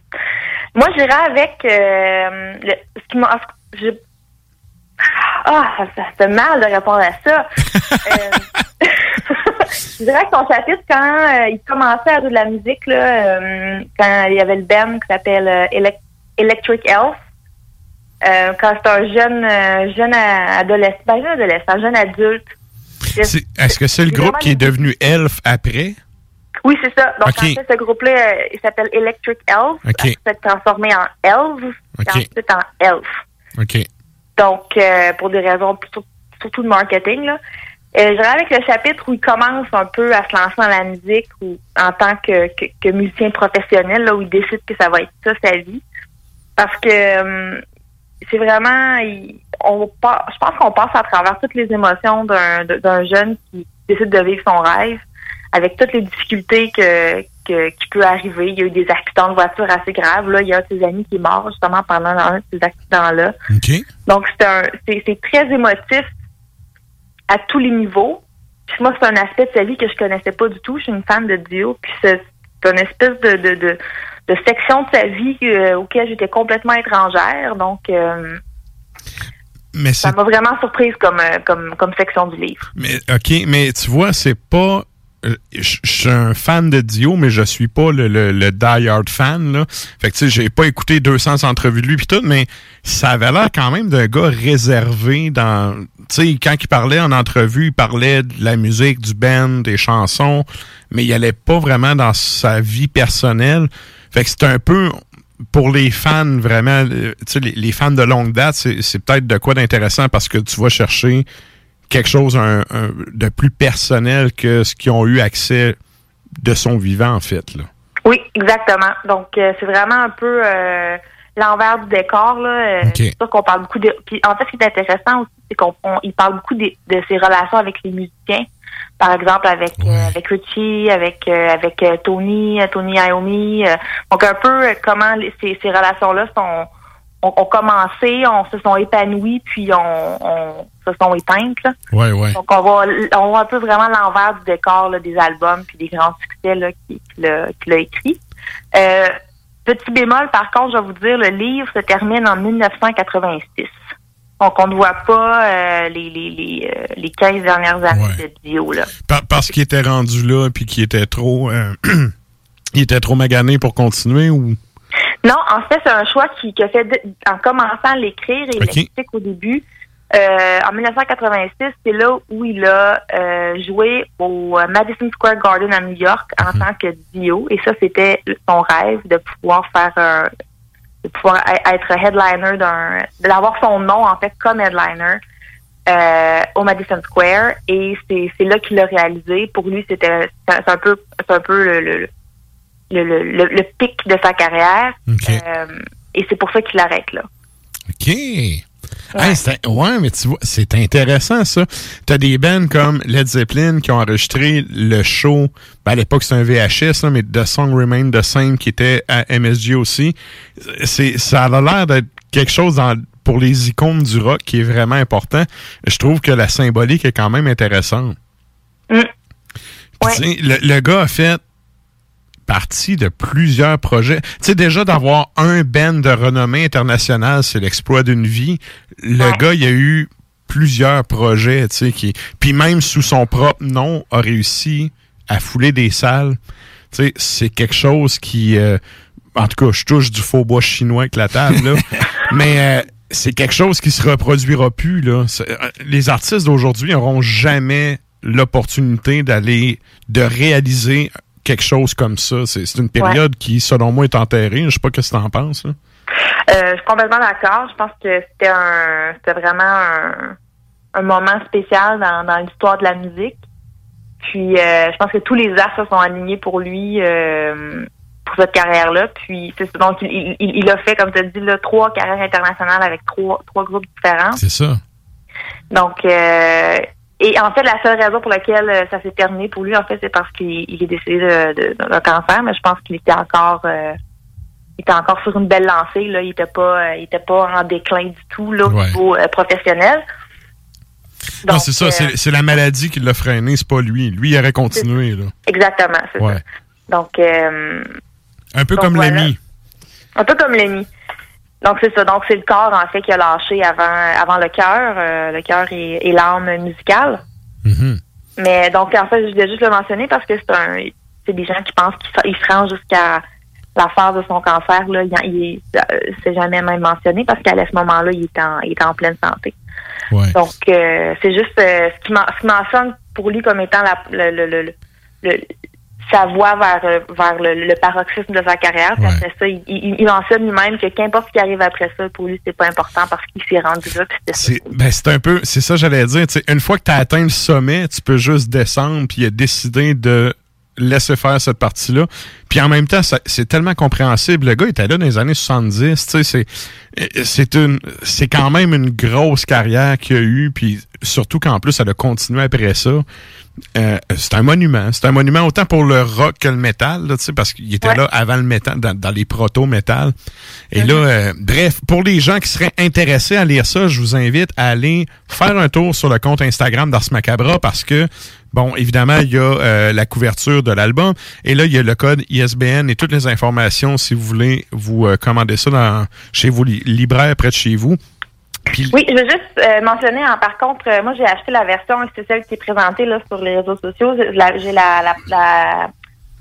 Moi, j'irais avec euh, ce qui m'a. Ah, ça, fait mal de répondre à ça. Euh, *laughs* je dirais que son chapitre, quand euh, il commençait à jouer de la musique, là, quand il y avait le band qui s'appelle Elec- Electric Elf, quand c'est un jeune, jeune adolescent, ben, jeune adolescent, jeune adulte. Est-ce que c'est le groupe qui est devenu Elf après? Oui, c'est ça. Donc, en fait, ce groupe-là, euh, il s'appelle Electric Elf. Ok. Il s'est transformé en Elves, Ok. puis ensuite en Elf. OK. Donc, euh, pour des raisons plutôt- surtout de marketing, là. Euh, je dirais avec le chapitre où il commence un peu à se lancer dans la musique ou en tant que, que, que musicien professionnel, là, où il décide que ça va être ça sa vie. Parce que euh, c'est vraiment il- on je pense qu'on passe à travers toutes les émotions d'un jeune qui décide de vivre son rêve avec toutes les difficultés que, que qui peut arriver. Il y a eu des accidents de voiture assez graves. Là, il y a un de ses amis qui est mort justement pendant un de ces accidents-là. Donc, c'est un, c'est, c'est très émotif à tous les niveaux. Puis moi, c'est un aspect de sa vie que je connaissais pas du tout. Je suis une fan de Dio. Puis c'est, c'est une espèce de, de, de, de section de sa vie euh, auquel j'étais complètement étrangère. Donc, euh, Mais ça m'a vraiment surprise comme, euh, comme, comme section du livre. Mais OK, mais tu vois, c'est pas. euh, Je suis un fan de Dio, mais je suis pas le, le, le die-hard fan. Là. Fait que tu sais, j'ai pas écouté 200 entrevues de lui pis tout, mais ça avait l'air quand même d'un gars réservé dans. Tu sais, quand il parlait en entrevue, il parlait de la musique, du band, des chansons, mais il allait pas vraiment dans sa vie personnelle. Fait que c'est un peu pour les fans vraiment, euh, tu sais, les, les fans de longue date, c'est peut-être de quoi d'intéressant parce que tu vas chercher quelque chose un- un- de plus personnel que ce qu'ils ont eu accès de son vivant, en fait. Là. Oui, exactement. Donc, euh, c'est vraiment un peu euh, l'envers du décor. Là. Euh, C'est sûr qu'on parle beaucoup de. Puis, en fait, ce qui est intéressant aussi, c'est qu'on parle beaucoup de ses relations avec les musiciens. Par exemple, avec euh, avec Richie, avec euh, avec euh, Tony, Tony Iommi. euh, donc, un peu comment les- ces, ces relations-là sont ont, ont commencé, on se sont épanouis, puis on, on se sont éteintes. Là. Ouais, ouais. Donc, on voit, on voit un peu vraiment l'envers du décor là, des albums puis des grands succès là, qu'il qu'il a, écrit. Petit bémol, par contre, je vais vous dire, le livre se termine en 1986. Donc, on ne voit pas euh, les, les, les, euh, les 15 dernières années de Dio. Là. Par- parce qu'il était rendu là puis qu'il était trop. euh, *clears throat* il était trop magané pour continuer ou? Non, en fait, c'est un choix qui, a fait de- en commençant à l'écrire et Ok. l'explique au début. Euh, en 1986, c'est là où il a joué au Madison Square Garden à New York en tant que Dio. Et ça, c'était son rêve de pouvoir faire un- de pouvoir être headliner d'un, d'avoir son nom en fait comme headliner euh, au Madison Square. Et c'est, c'est là qu'il l'a réalisé. Pour lui, c'était c'est un peu c'est un peu le, le, le, le, le- le pic de sa carrière. Euh, et c'est pour ça qu'il arrête là. OK. Hey, c'est- ouais, mais tu vois, c'est intéressant ça. T'as des bands comme Led Zeppelin qui ont enregistré le show. Ben, à l'époque, c'est un VHS, là, mais The Song Remain the Same qui était à MSG aussi. C'est, ça a l'air d'être quelque chose dans- pour les icônes du rock qui est vraiment important. Je trouve que la symbolique est quand même intéressante. Mm. Le, le gars a fait partie de plusieurs projets. Tu sais, déjà d'avoir un band de renommée internationale, c'est l'exploit d'une vie. Le gars, il a eu plusieurs projets, tu sais, qui, puis même sous son propre nom, a réussi à fouler des salles. Tu sais, c'est quelque chose qui, euh, en tout cas, je touche du faux bois chinois avec la table, là. *laughs* mais euh, c'est quelque chose qui se reproduira plus, là. Euh, Les artistes d'aujourd'hui n'auront jamais l'opportunité d'aller, de réaliser quelque chose comme ça. C'est une période qui, selon moi, est enterrée. Je sais pas ce que tu en penses. là. Euh, je suis complètement d'accord. Je pense que c'était un c'était vraiment un, un moment spécial dans, dans l'histoire de la musique. Puis euh, je pense que tous les se sont alignés pour lui euh, pour cette carrière-là. Puis donc il, il, il a fait, comme tu as dit, là, trois carrières internationales avec trois trois groupes différents. C'est ça. Donc et en fait, la seule raison pour laquelle euh, ça s'est terminé pour lui, en fait, c'est parce qu'il il est décédé de- de- d'un cancer, mais je pense qu'il était encore euh, il était encore sur une belle lancée. Là. Il était pas euh, il était pas en déclin du tout là, au Ouais. niveau euh, professionnel. non, c'est ça, c'est la maladie qui l'a freiné, c'est pas lui. Lui, il aurait continué, là. Exactement, c'est Ouais. ça. Donc Un peu Donc, comme voilà. l'ami. Un peu comme Lenny. Donc c'est ça. Donc c'est le corps en fait qui a lâché avant avant le cœur, euh, le cœur et, et l'âme musicale. Mm-hmm. Mais donc en fait je voulais juste le mentionner parce que c'est un c'est des gens qui pensent qu'ils se rendent jusqu'à la phase de son cancer là. Il, il euh, c'est jamais même mentionné parce qu'à ce moment-là il est en il est en pleine santé. Donc euh, c'est juste euh, ce qui men- ce qui mentionne pour lui comme étant la, le, le, le, le- sa voie vers, euh, vers le, le paroxysme de sa carrière. Puis après ça, il, il, il mentionne lui-même que qu'importe ce qui arrive après ça, pour lui, c'est pas important parce qu'il s'est rendu là. puis c'était ça. C'est ben, c'est un peu, c'est ça j'allais dire. tu sais, une fois que tu as atteint le sommet, tu peux juste descendre, puis il a décidé de laisser faire cette partie-là. Puis en même temps, c'est tellement compréhensible. Le gars était là dans les années 70. tu sais, C'est euh, c'est une, c'est quand même une grosse carrière qu'il a eu, puis surtout qu'en plus, elle a continué après ça. Euh, c'est un monument. C'est un monument autant pour le rock que le métal, là, tu sais, parce qu'il était là avant le métal, dans, dans les proto-métal. Et là, euh, bref, pour les gens qui seraient intéressés à lire ça, je vous invite à aller faire un tour sur le compte Instagram d'Ars Macabra parce que, bon, évidemment, il y a euh, la couverture de l'album et là, il y a le code ISBN et toutes les informations si vous voulez vous commander ça dans, chez vous, li- libraire près de chez vous. Oui, je veux juste euh, mentionner, hein, par contre, euh, moi j'ai acheté la version, c'est celle qui est présentée là, sur les réseaux sociaux. J'ai la, la,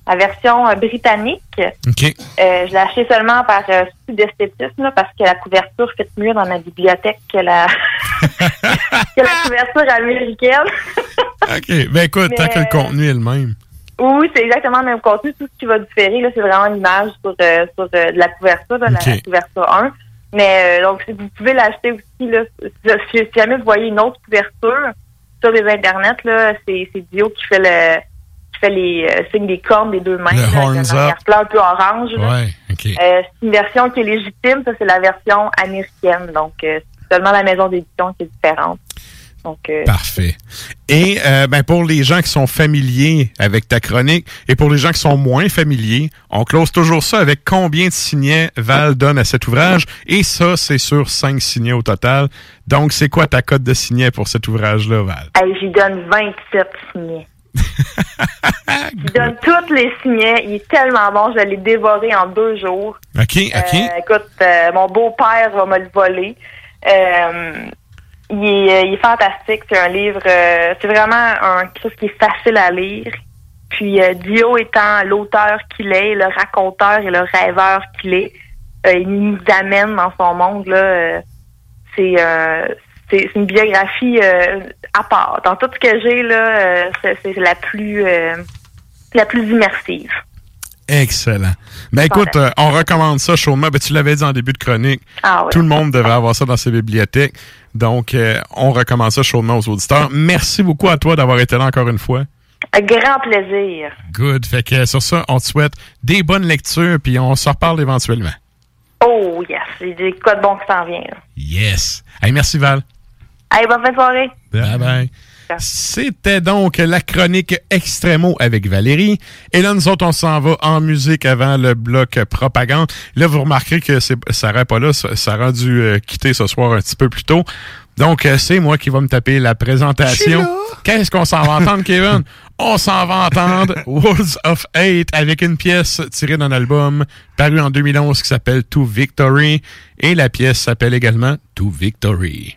la, version euh, britannique. OK. Je l'ai acheté seulement par souci d'esthétisme parce que la couverture fait mieux dans ma bibliothèque que la, *laughs* que la couverture américaine. *laughs* OK. Ben écoute, tant Mais- que le contenu est le même. Oui, c'est exactement le même contenu. Tout ce qui va différer, là, c'est vraiment l'image sur, sur de la couverture, là, la- couverture 1. Mais euh, donc, si vous pouvez l'acheter aussi, là, si, si jamais vous voyez une autre couverture sur les internets, là, c'est, c'est Dio qui fait le qui fait les euh, signes des cornes des deux mains. Le là, horns un up. arrière-plan un peu orange. Ouais. Euh, c'est une version qui est légitime, ça c'est la version américaine. Donc, euh, c'est seulement la maison d'édition qui est différente. Donc, euh, Parfait. Et euh, ben, pour les gens qui sont familiers avec ta chronique et pour les gens qui sont moins familiers, on close toujours ça avec combien de signets Val donne à cet ouvrage? Et ça, c'est sur cinq signets au total. Donc, c'est quoi ta cote de signets pour cet ouvrage-là, Val? J'y donne 27 signets. *laughs* J'y donne tous les signets. Il est tellement bon. Je l'ai dévoré en deux jours. OK, OK. Euh, écoute, euh, mon beau-père va me le voler. Euh, il, est, il est fantastique. C'est un livre... euh, c'est vraiment un, quelque chose qui est facile à lire. Puis euh, Dio étant l'auteur qu'il est, le raconteur et le rêveur qu'il est, euh, il nous amène dans son monde. là. euh, c'est euh, une biographie euh, à part. Dans tout ce que j'ai là, euh, c'est c'est la plus euh, la plus immersive. Excellent. Ben écoute, euh, on recommande ça chaudement. Ben, tu l'avais dit en début de chronique. Ah ouais. Tout le monde devrait avoir ça dans ses bibliothèques. Donc, euh, on recommande ça chaudement aux auditeurs. Merci beaucoup à toi d'avoir été là encore une fois. Un grand plaisir. Good. Fait que sur ça, on te souhaite des bonnes lectures, puis on se reparle éventuellement. Oh yes, j'ai des codes bons qui s'en viennent. là. Yes. Hey, merci Val. Allez, bonne fin de soirée. Bye bye. C'était donc la chronique Extremo avec Valérie. Et là, nous autres, on s'en va en musique avant le bloc propagande. Là, vous remarquerez que c'est, Sarah pas là. Sarah a dû euh, quitter ce soir un petit peu plus tôt. Donc, euh, c'est moi qui va me taper la présentation. Qu'est-ce qu'on s'en va entendre, Kevin? *laughs* On s'en va entendre Wolves of Hate avec une pièce tirée d'un album paru en 2011 qui s'appelle To Victory. Et la pièce s'appelle également To Victory.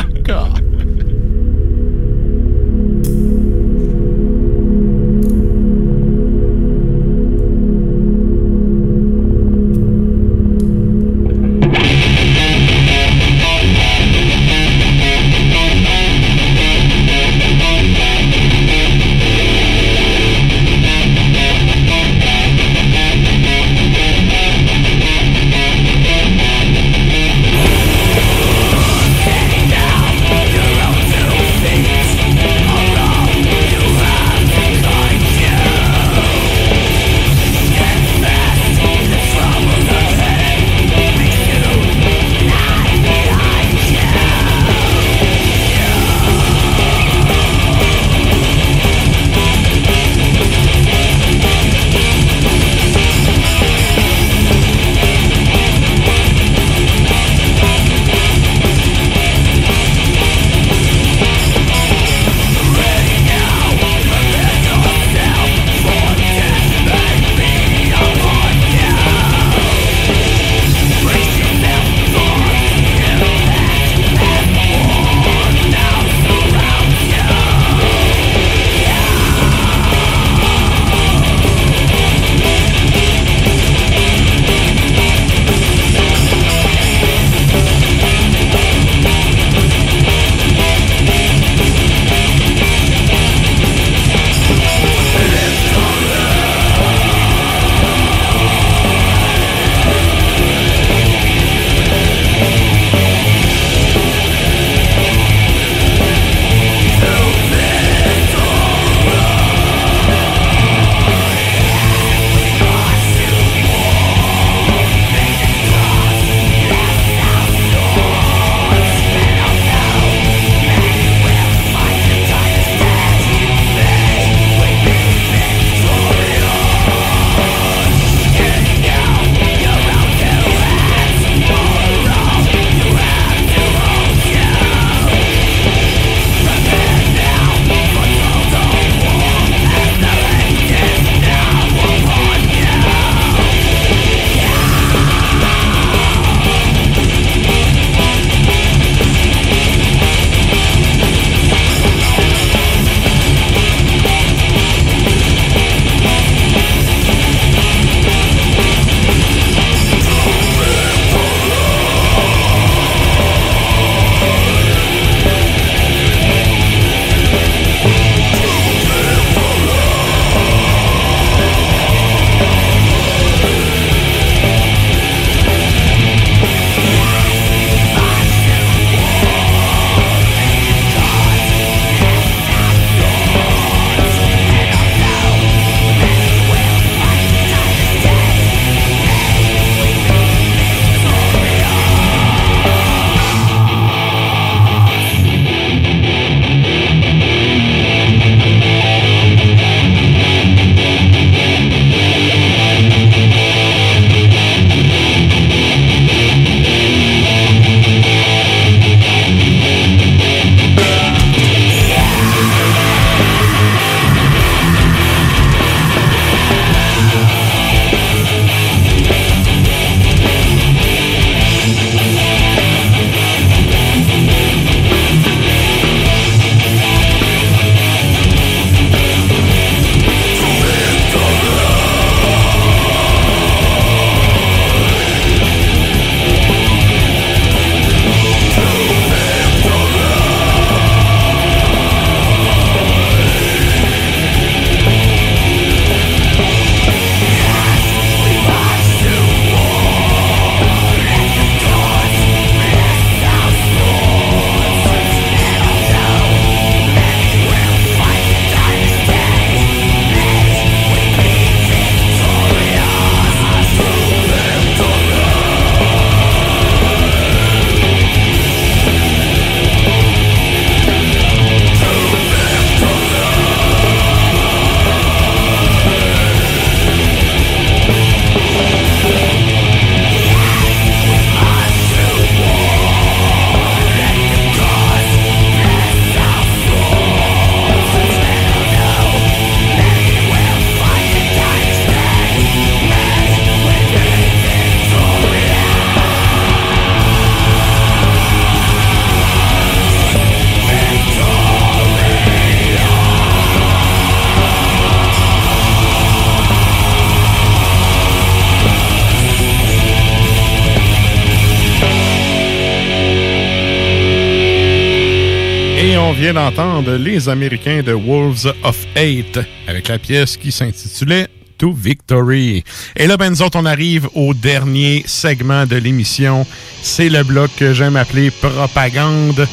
vient d'entendre les Américains de Wolves of Hate avec la pièce qui s'intitulait To Victory. Et là, ben, nous autres, on arrive au dernier segment de l'émission. C'est le bloc que j'aime appeler propagande.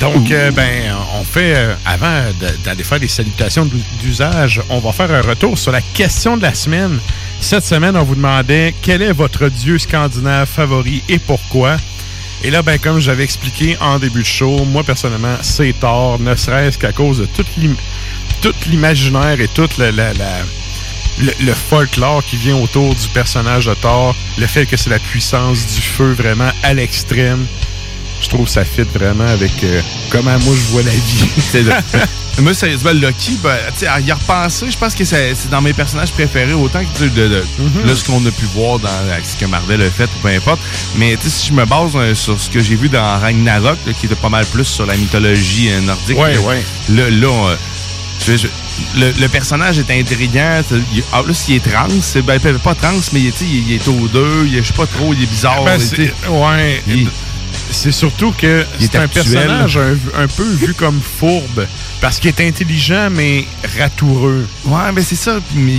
Donc, euh, ben, on fait, euh, avant d'aller faire des salutations d'u- d'usage, on va faire un retour sur la question de la semaine. Cette semaine, on vous demandait quel est votre dieu scandinave favori et pourquoi. Et là, ben, comme j'avais expliqué en début de show, moi, personnellement, c'est Thor, ne serait-ce qu'à cause de toute tout l'imaginaire et tout le, la- la- le, le folklore qui vient autour du personnage de Thor, le fait que c'est la puissance du feu vraiment à l'extrême. Je trouve que ça fit vraiment avec euh, comment moi je vois la vie. *laughs* *laughs* Moi, sérieusement, Loki, ben, à y repenser, je pense que c'est dans mes personnages préférés, autant que de, Mhm. là, ce qu'on a pu voir dans ce que Marvel a fait, ou peu importe. Mais tu sais, si je me base euh, sur ce que j'ai vu dans Ragnarok, là, qui était pas mal plus sur la mythologie euh, nordique, Ouais, là, ouais. là, là, on, euh, je- je- le, le personnage est intriguant. tu sais, il- En plus, il est trans. c'est- Ben, pas trans, mais tu sais, il, il est au deux. Il est, je sais pas trop, il est bizarre. Ben, sais. ouais. C'est surtout que Il est c'est un personnage un, un peu vu comme fourbe. Parce qu'il est intelligent, mais ratoureux. Ouais, mais c'est ça. Mais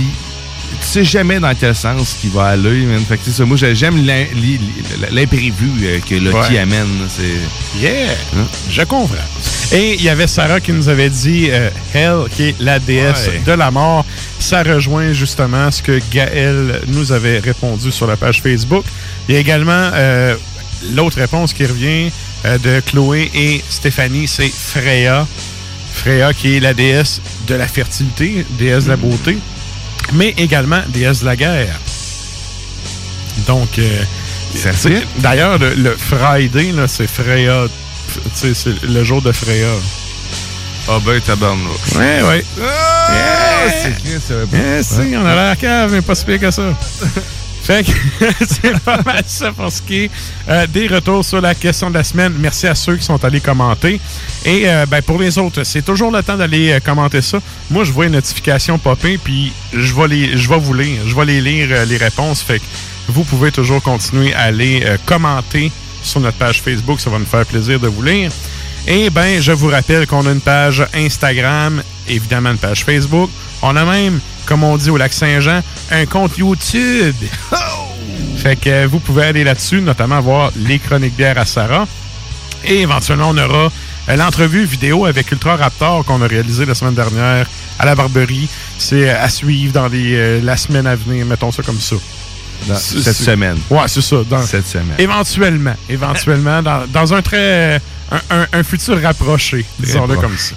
tu sais jamais dans quel sens qu'il va aller. man. Fait que ça. Moi, j'ai- j'aime l'im- li- li- l'imprévu euh, que Loki Ouais. amène. C'est. Yeah! Je comprends. Et il y avait Sarah qui nous avait dit euh, Hell, qui est la déesse Ouais. de la mort. Ça rejoint justement ce que Gaël nous avait répondu sur la page Facebook. Il y a également euh, l'autre réponse qui revient euh, de Chloé et Stéphanie, c'est Freya. Freya qui est la déesse de la fertilité, déesse de la beauté, mais également déesse de la guerre. Donc, euh, c'est- d'ailleurs, le, le Friday, c'est Freya. Tu sais, c'est le jour de Freya. Ah ben, tabarnak. Ouais, ouais. Ah, c'est pas. Eh, si, on a l'air cave, mais pas si pire que ça. *laughs* Fait que *laughs* c'est pas mal ça pour ce qui est euh, des retours sur la question de la semaine. Merci à ceux qui sont allés commenter. Et euh, ben, pour les autres, c'est toujours le temps d'aller euh, commenter ça. Moi, je vois une notification popper, puis je vais les, je vais vous lire. Je vais les lire, euh, les réponses. Fait que vous pouvez toujours continuer à aller euh, commenter sur notre page Facebook. Ça va nous faire plaisir de vous lire. Et ben, je vous rappelle qu'on a une page Instagram, évidemment une page Facebook. On a même, comme on dit au lac Saint-Jean, un compte YouTube. Fait que euh, vous pouvez aller là-dessus, notamment voir les chroniques bières à Sarah. Et éventuellement, on aura euh, l'entrevue vidéo avec Ultra Raptor qu'on a réalisé la semaine dernière à la Barberie. C'est euh, à suivre dans les, la semaine à venir, mettons ça comme ça. Dans cette semaine. Ouais, c'est ça. Dans, Cette semaine. Éventuellement. Éventuellement, dans, dans un très. Un, un- un futur rapproché, disons-le comme ça.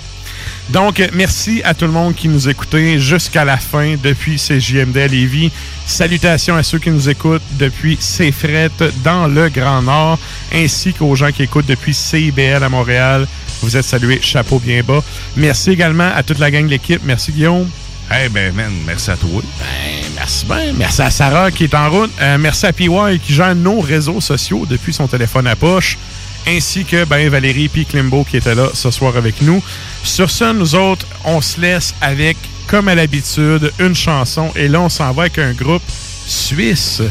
Donc, merci à tout le monde qui nous écoutait jusqu'à la fin depuis CJMD à Lévis. Salutations à ceux qui nous écoutent depuis CFRET dans le Grand Nord, ainsi qu'aux gens qui écoutent depuis CIBL à Montréal. Vous êtes salués, chapeau bien bas. Merci également à toute la gang de l'équipe. Merci Guillaume. Eh ben, man, merci à toi. Ben, merci bien. Merci à Sarah qui est en route. Euh, merci à PY qui gère nos réseaux sociaux depuis son téléphone à poche. Ainsi que ben, Valérie et Klimbo qui étaient là ce soir avec nous. Sur ce, nous autres, on se laisse avec, comme à l'habitude, une chanson. Et là, on s'en va avec un groupe suisse.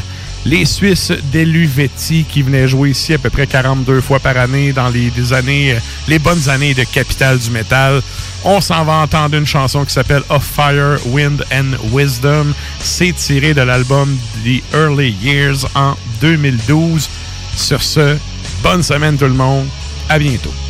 Les Suisses d'Eluvetti qui venaient jouer ici à peu près 42 fois par année dans les, des années, euh, les bonnes années de Capitale du Métal. On s'en va entendre une chanson qui s'appelle Of Fire, Wind and Wisdom. C'est tiré de l'album The Early Years en 2012. Sur ce, bonne semaine tout le monde. À bientôt.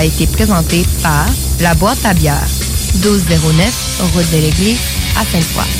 A été présenté par La Boîte à bière, 1209, route de l'Église, à Sainte-Foy.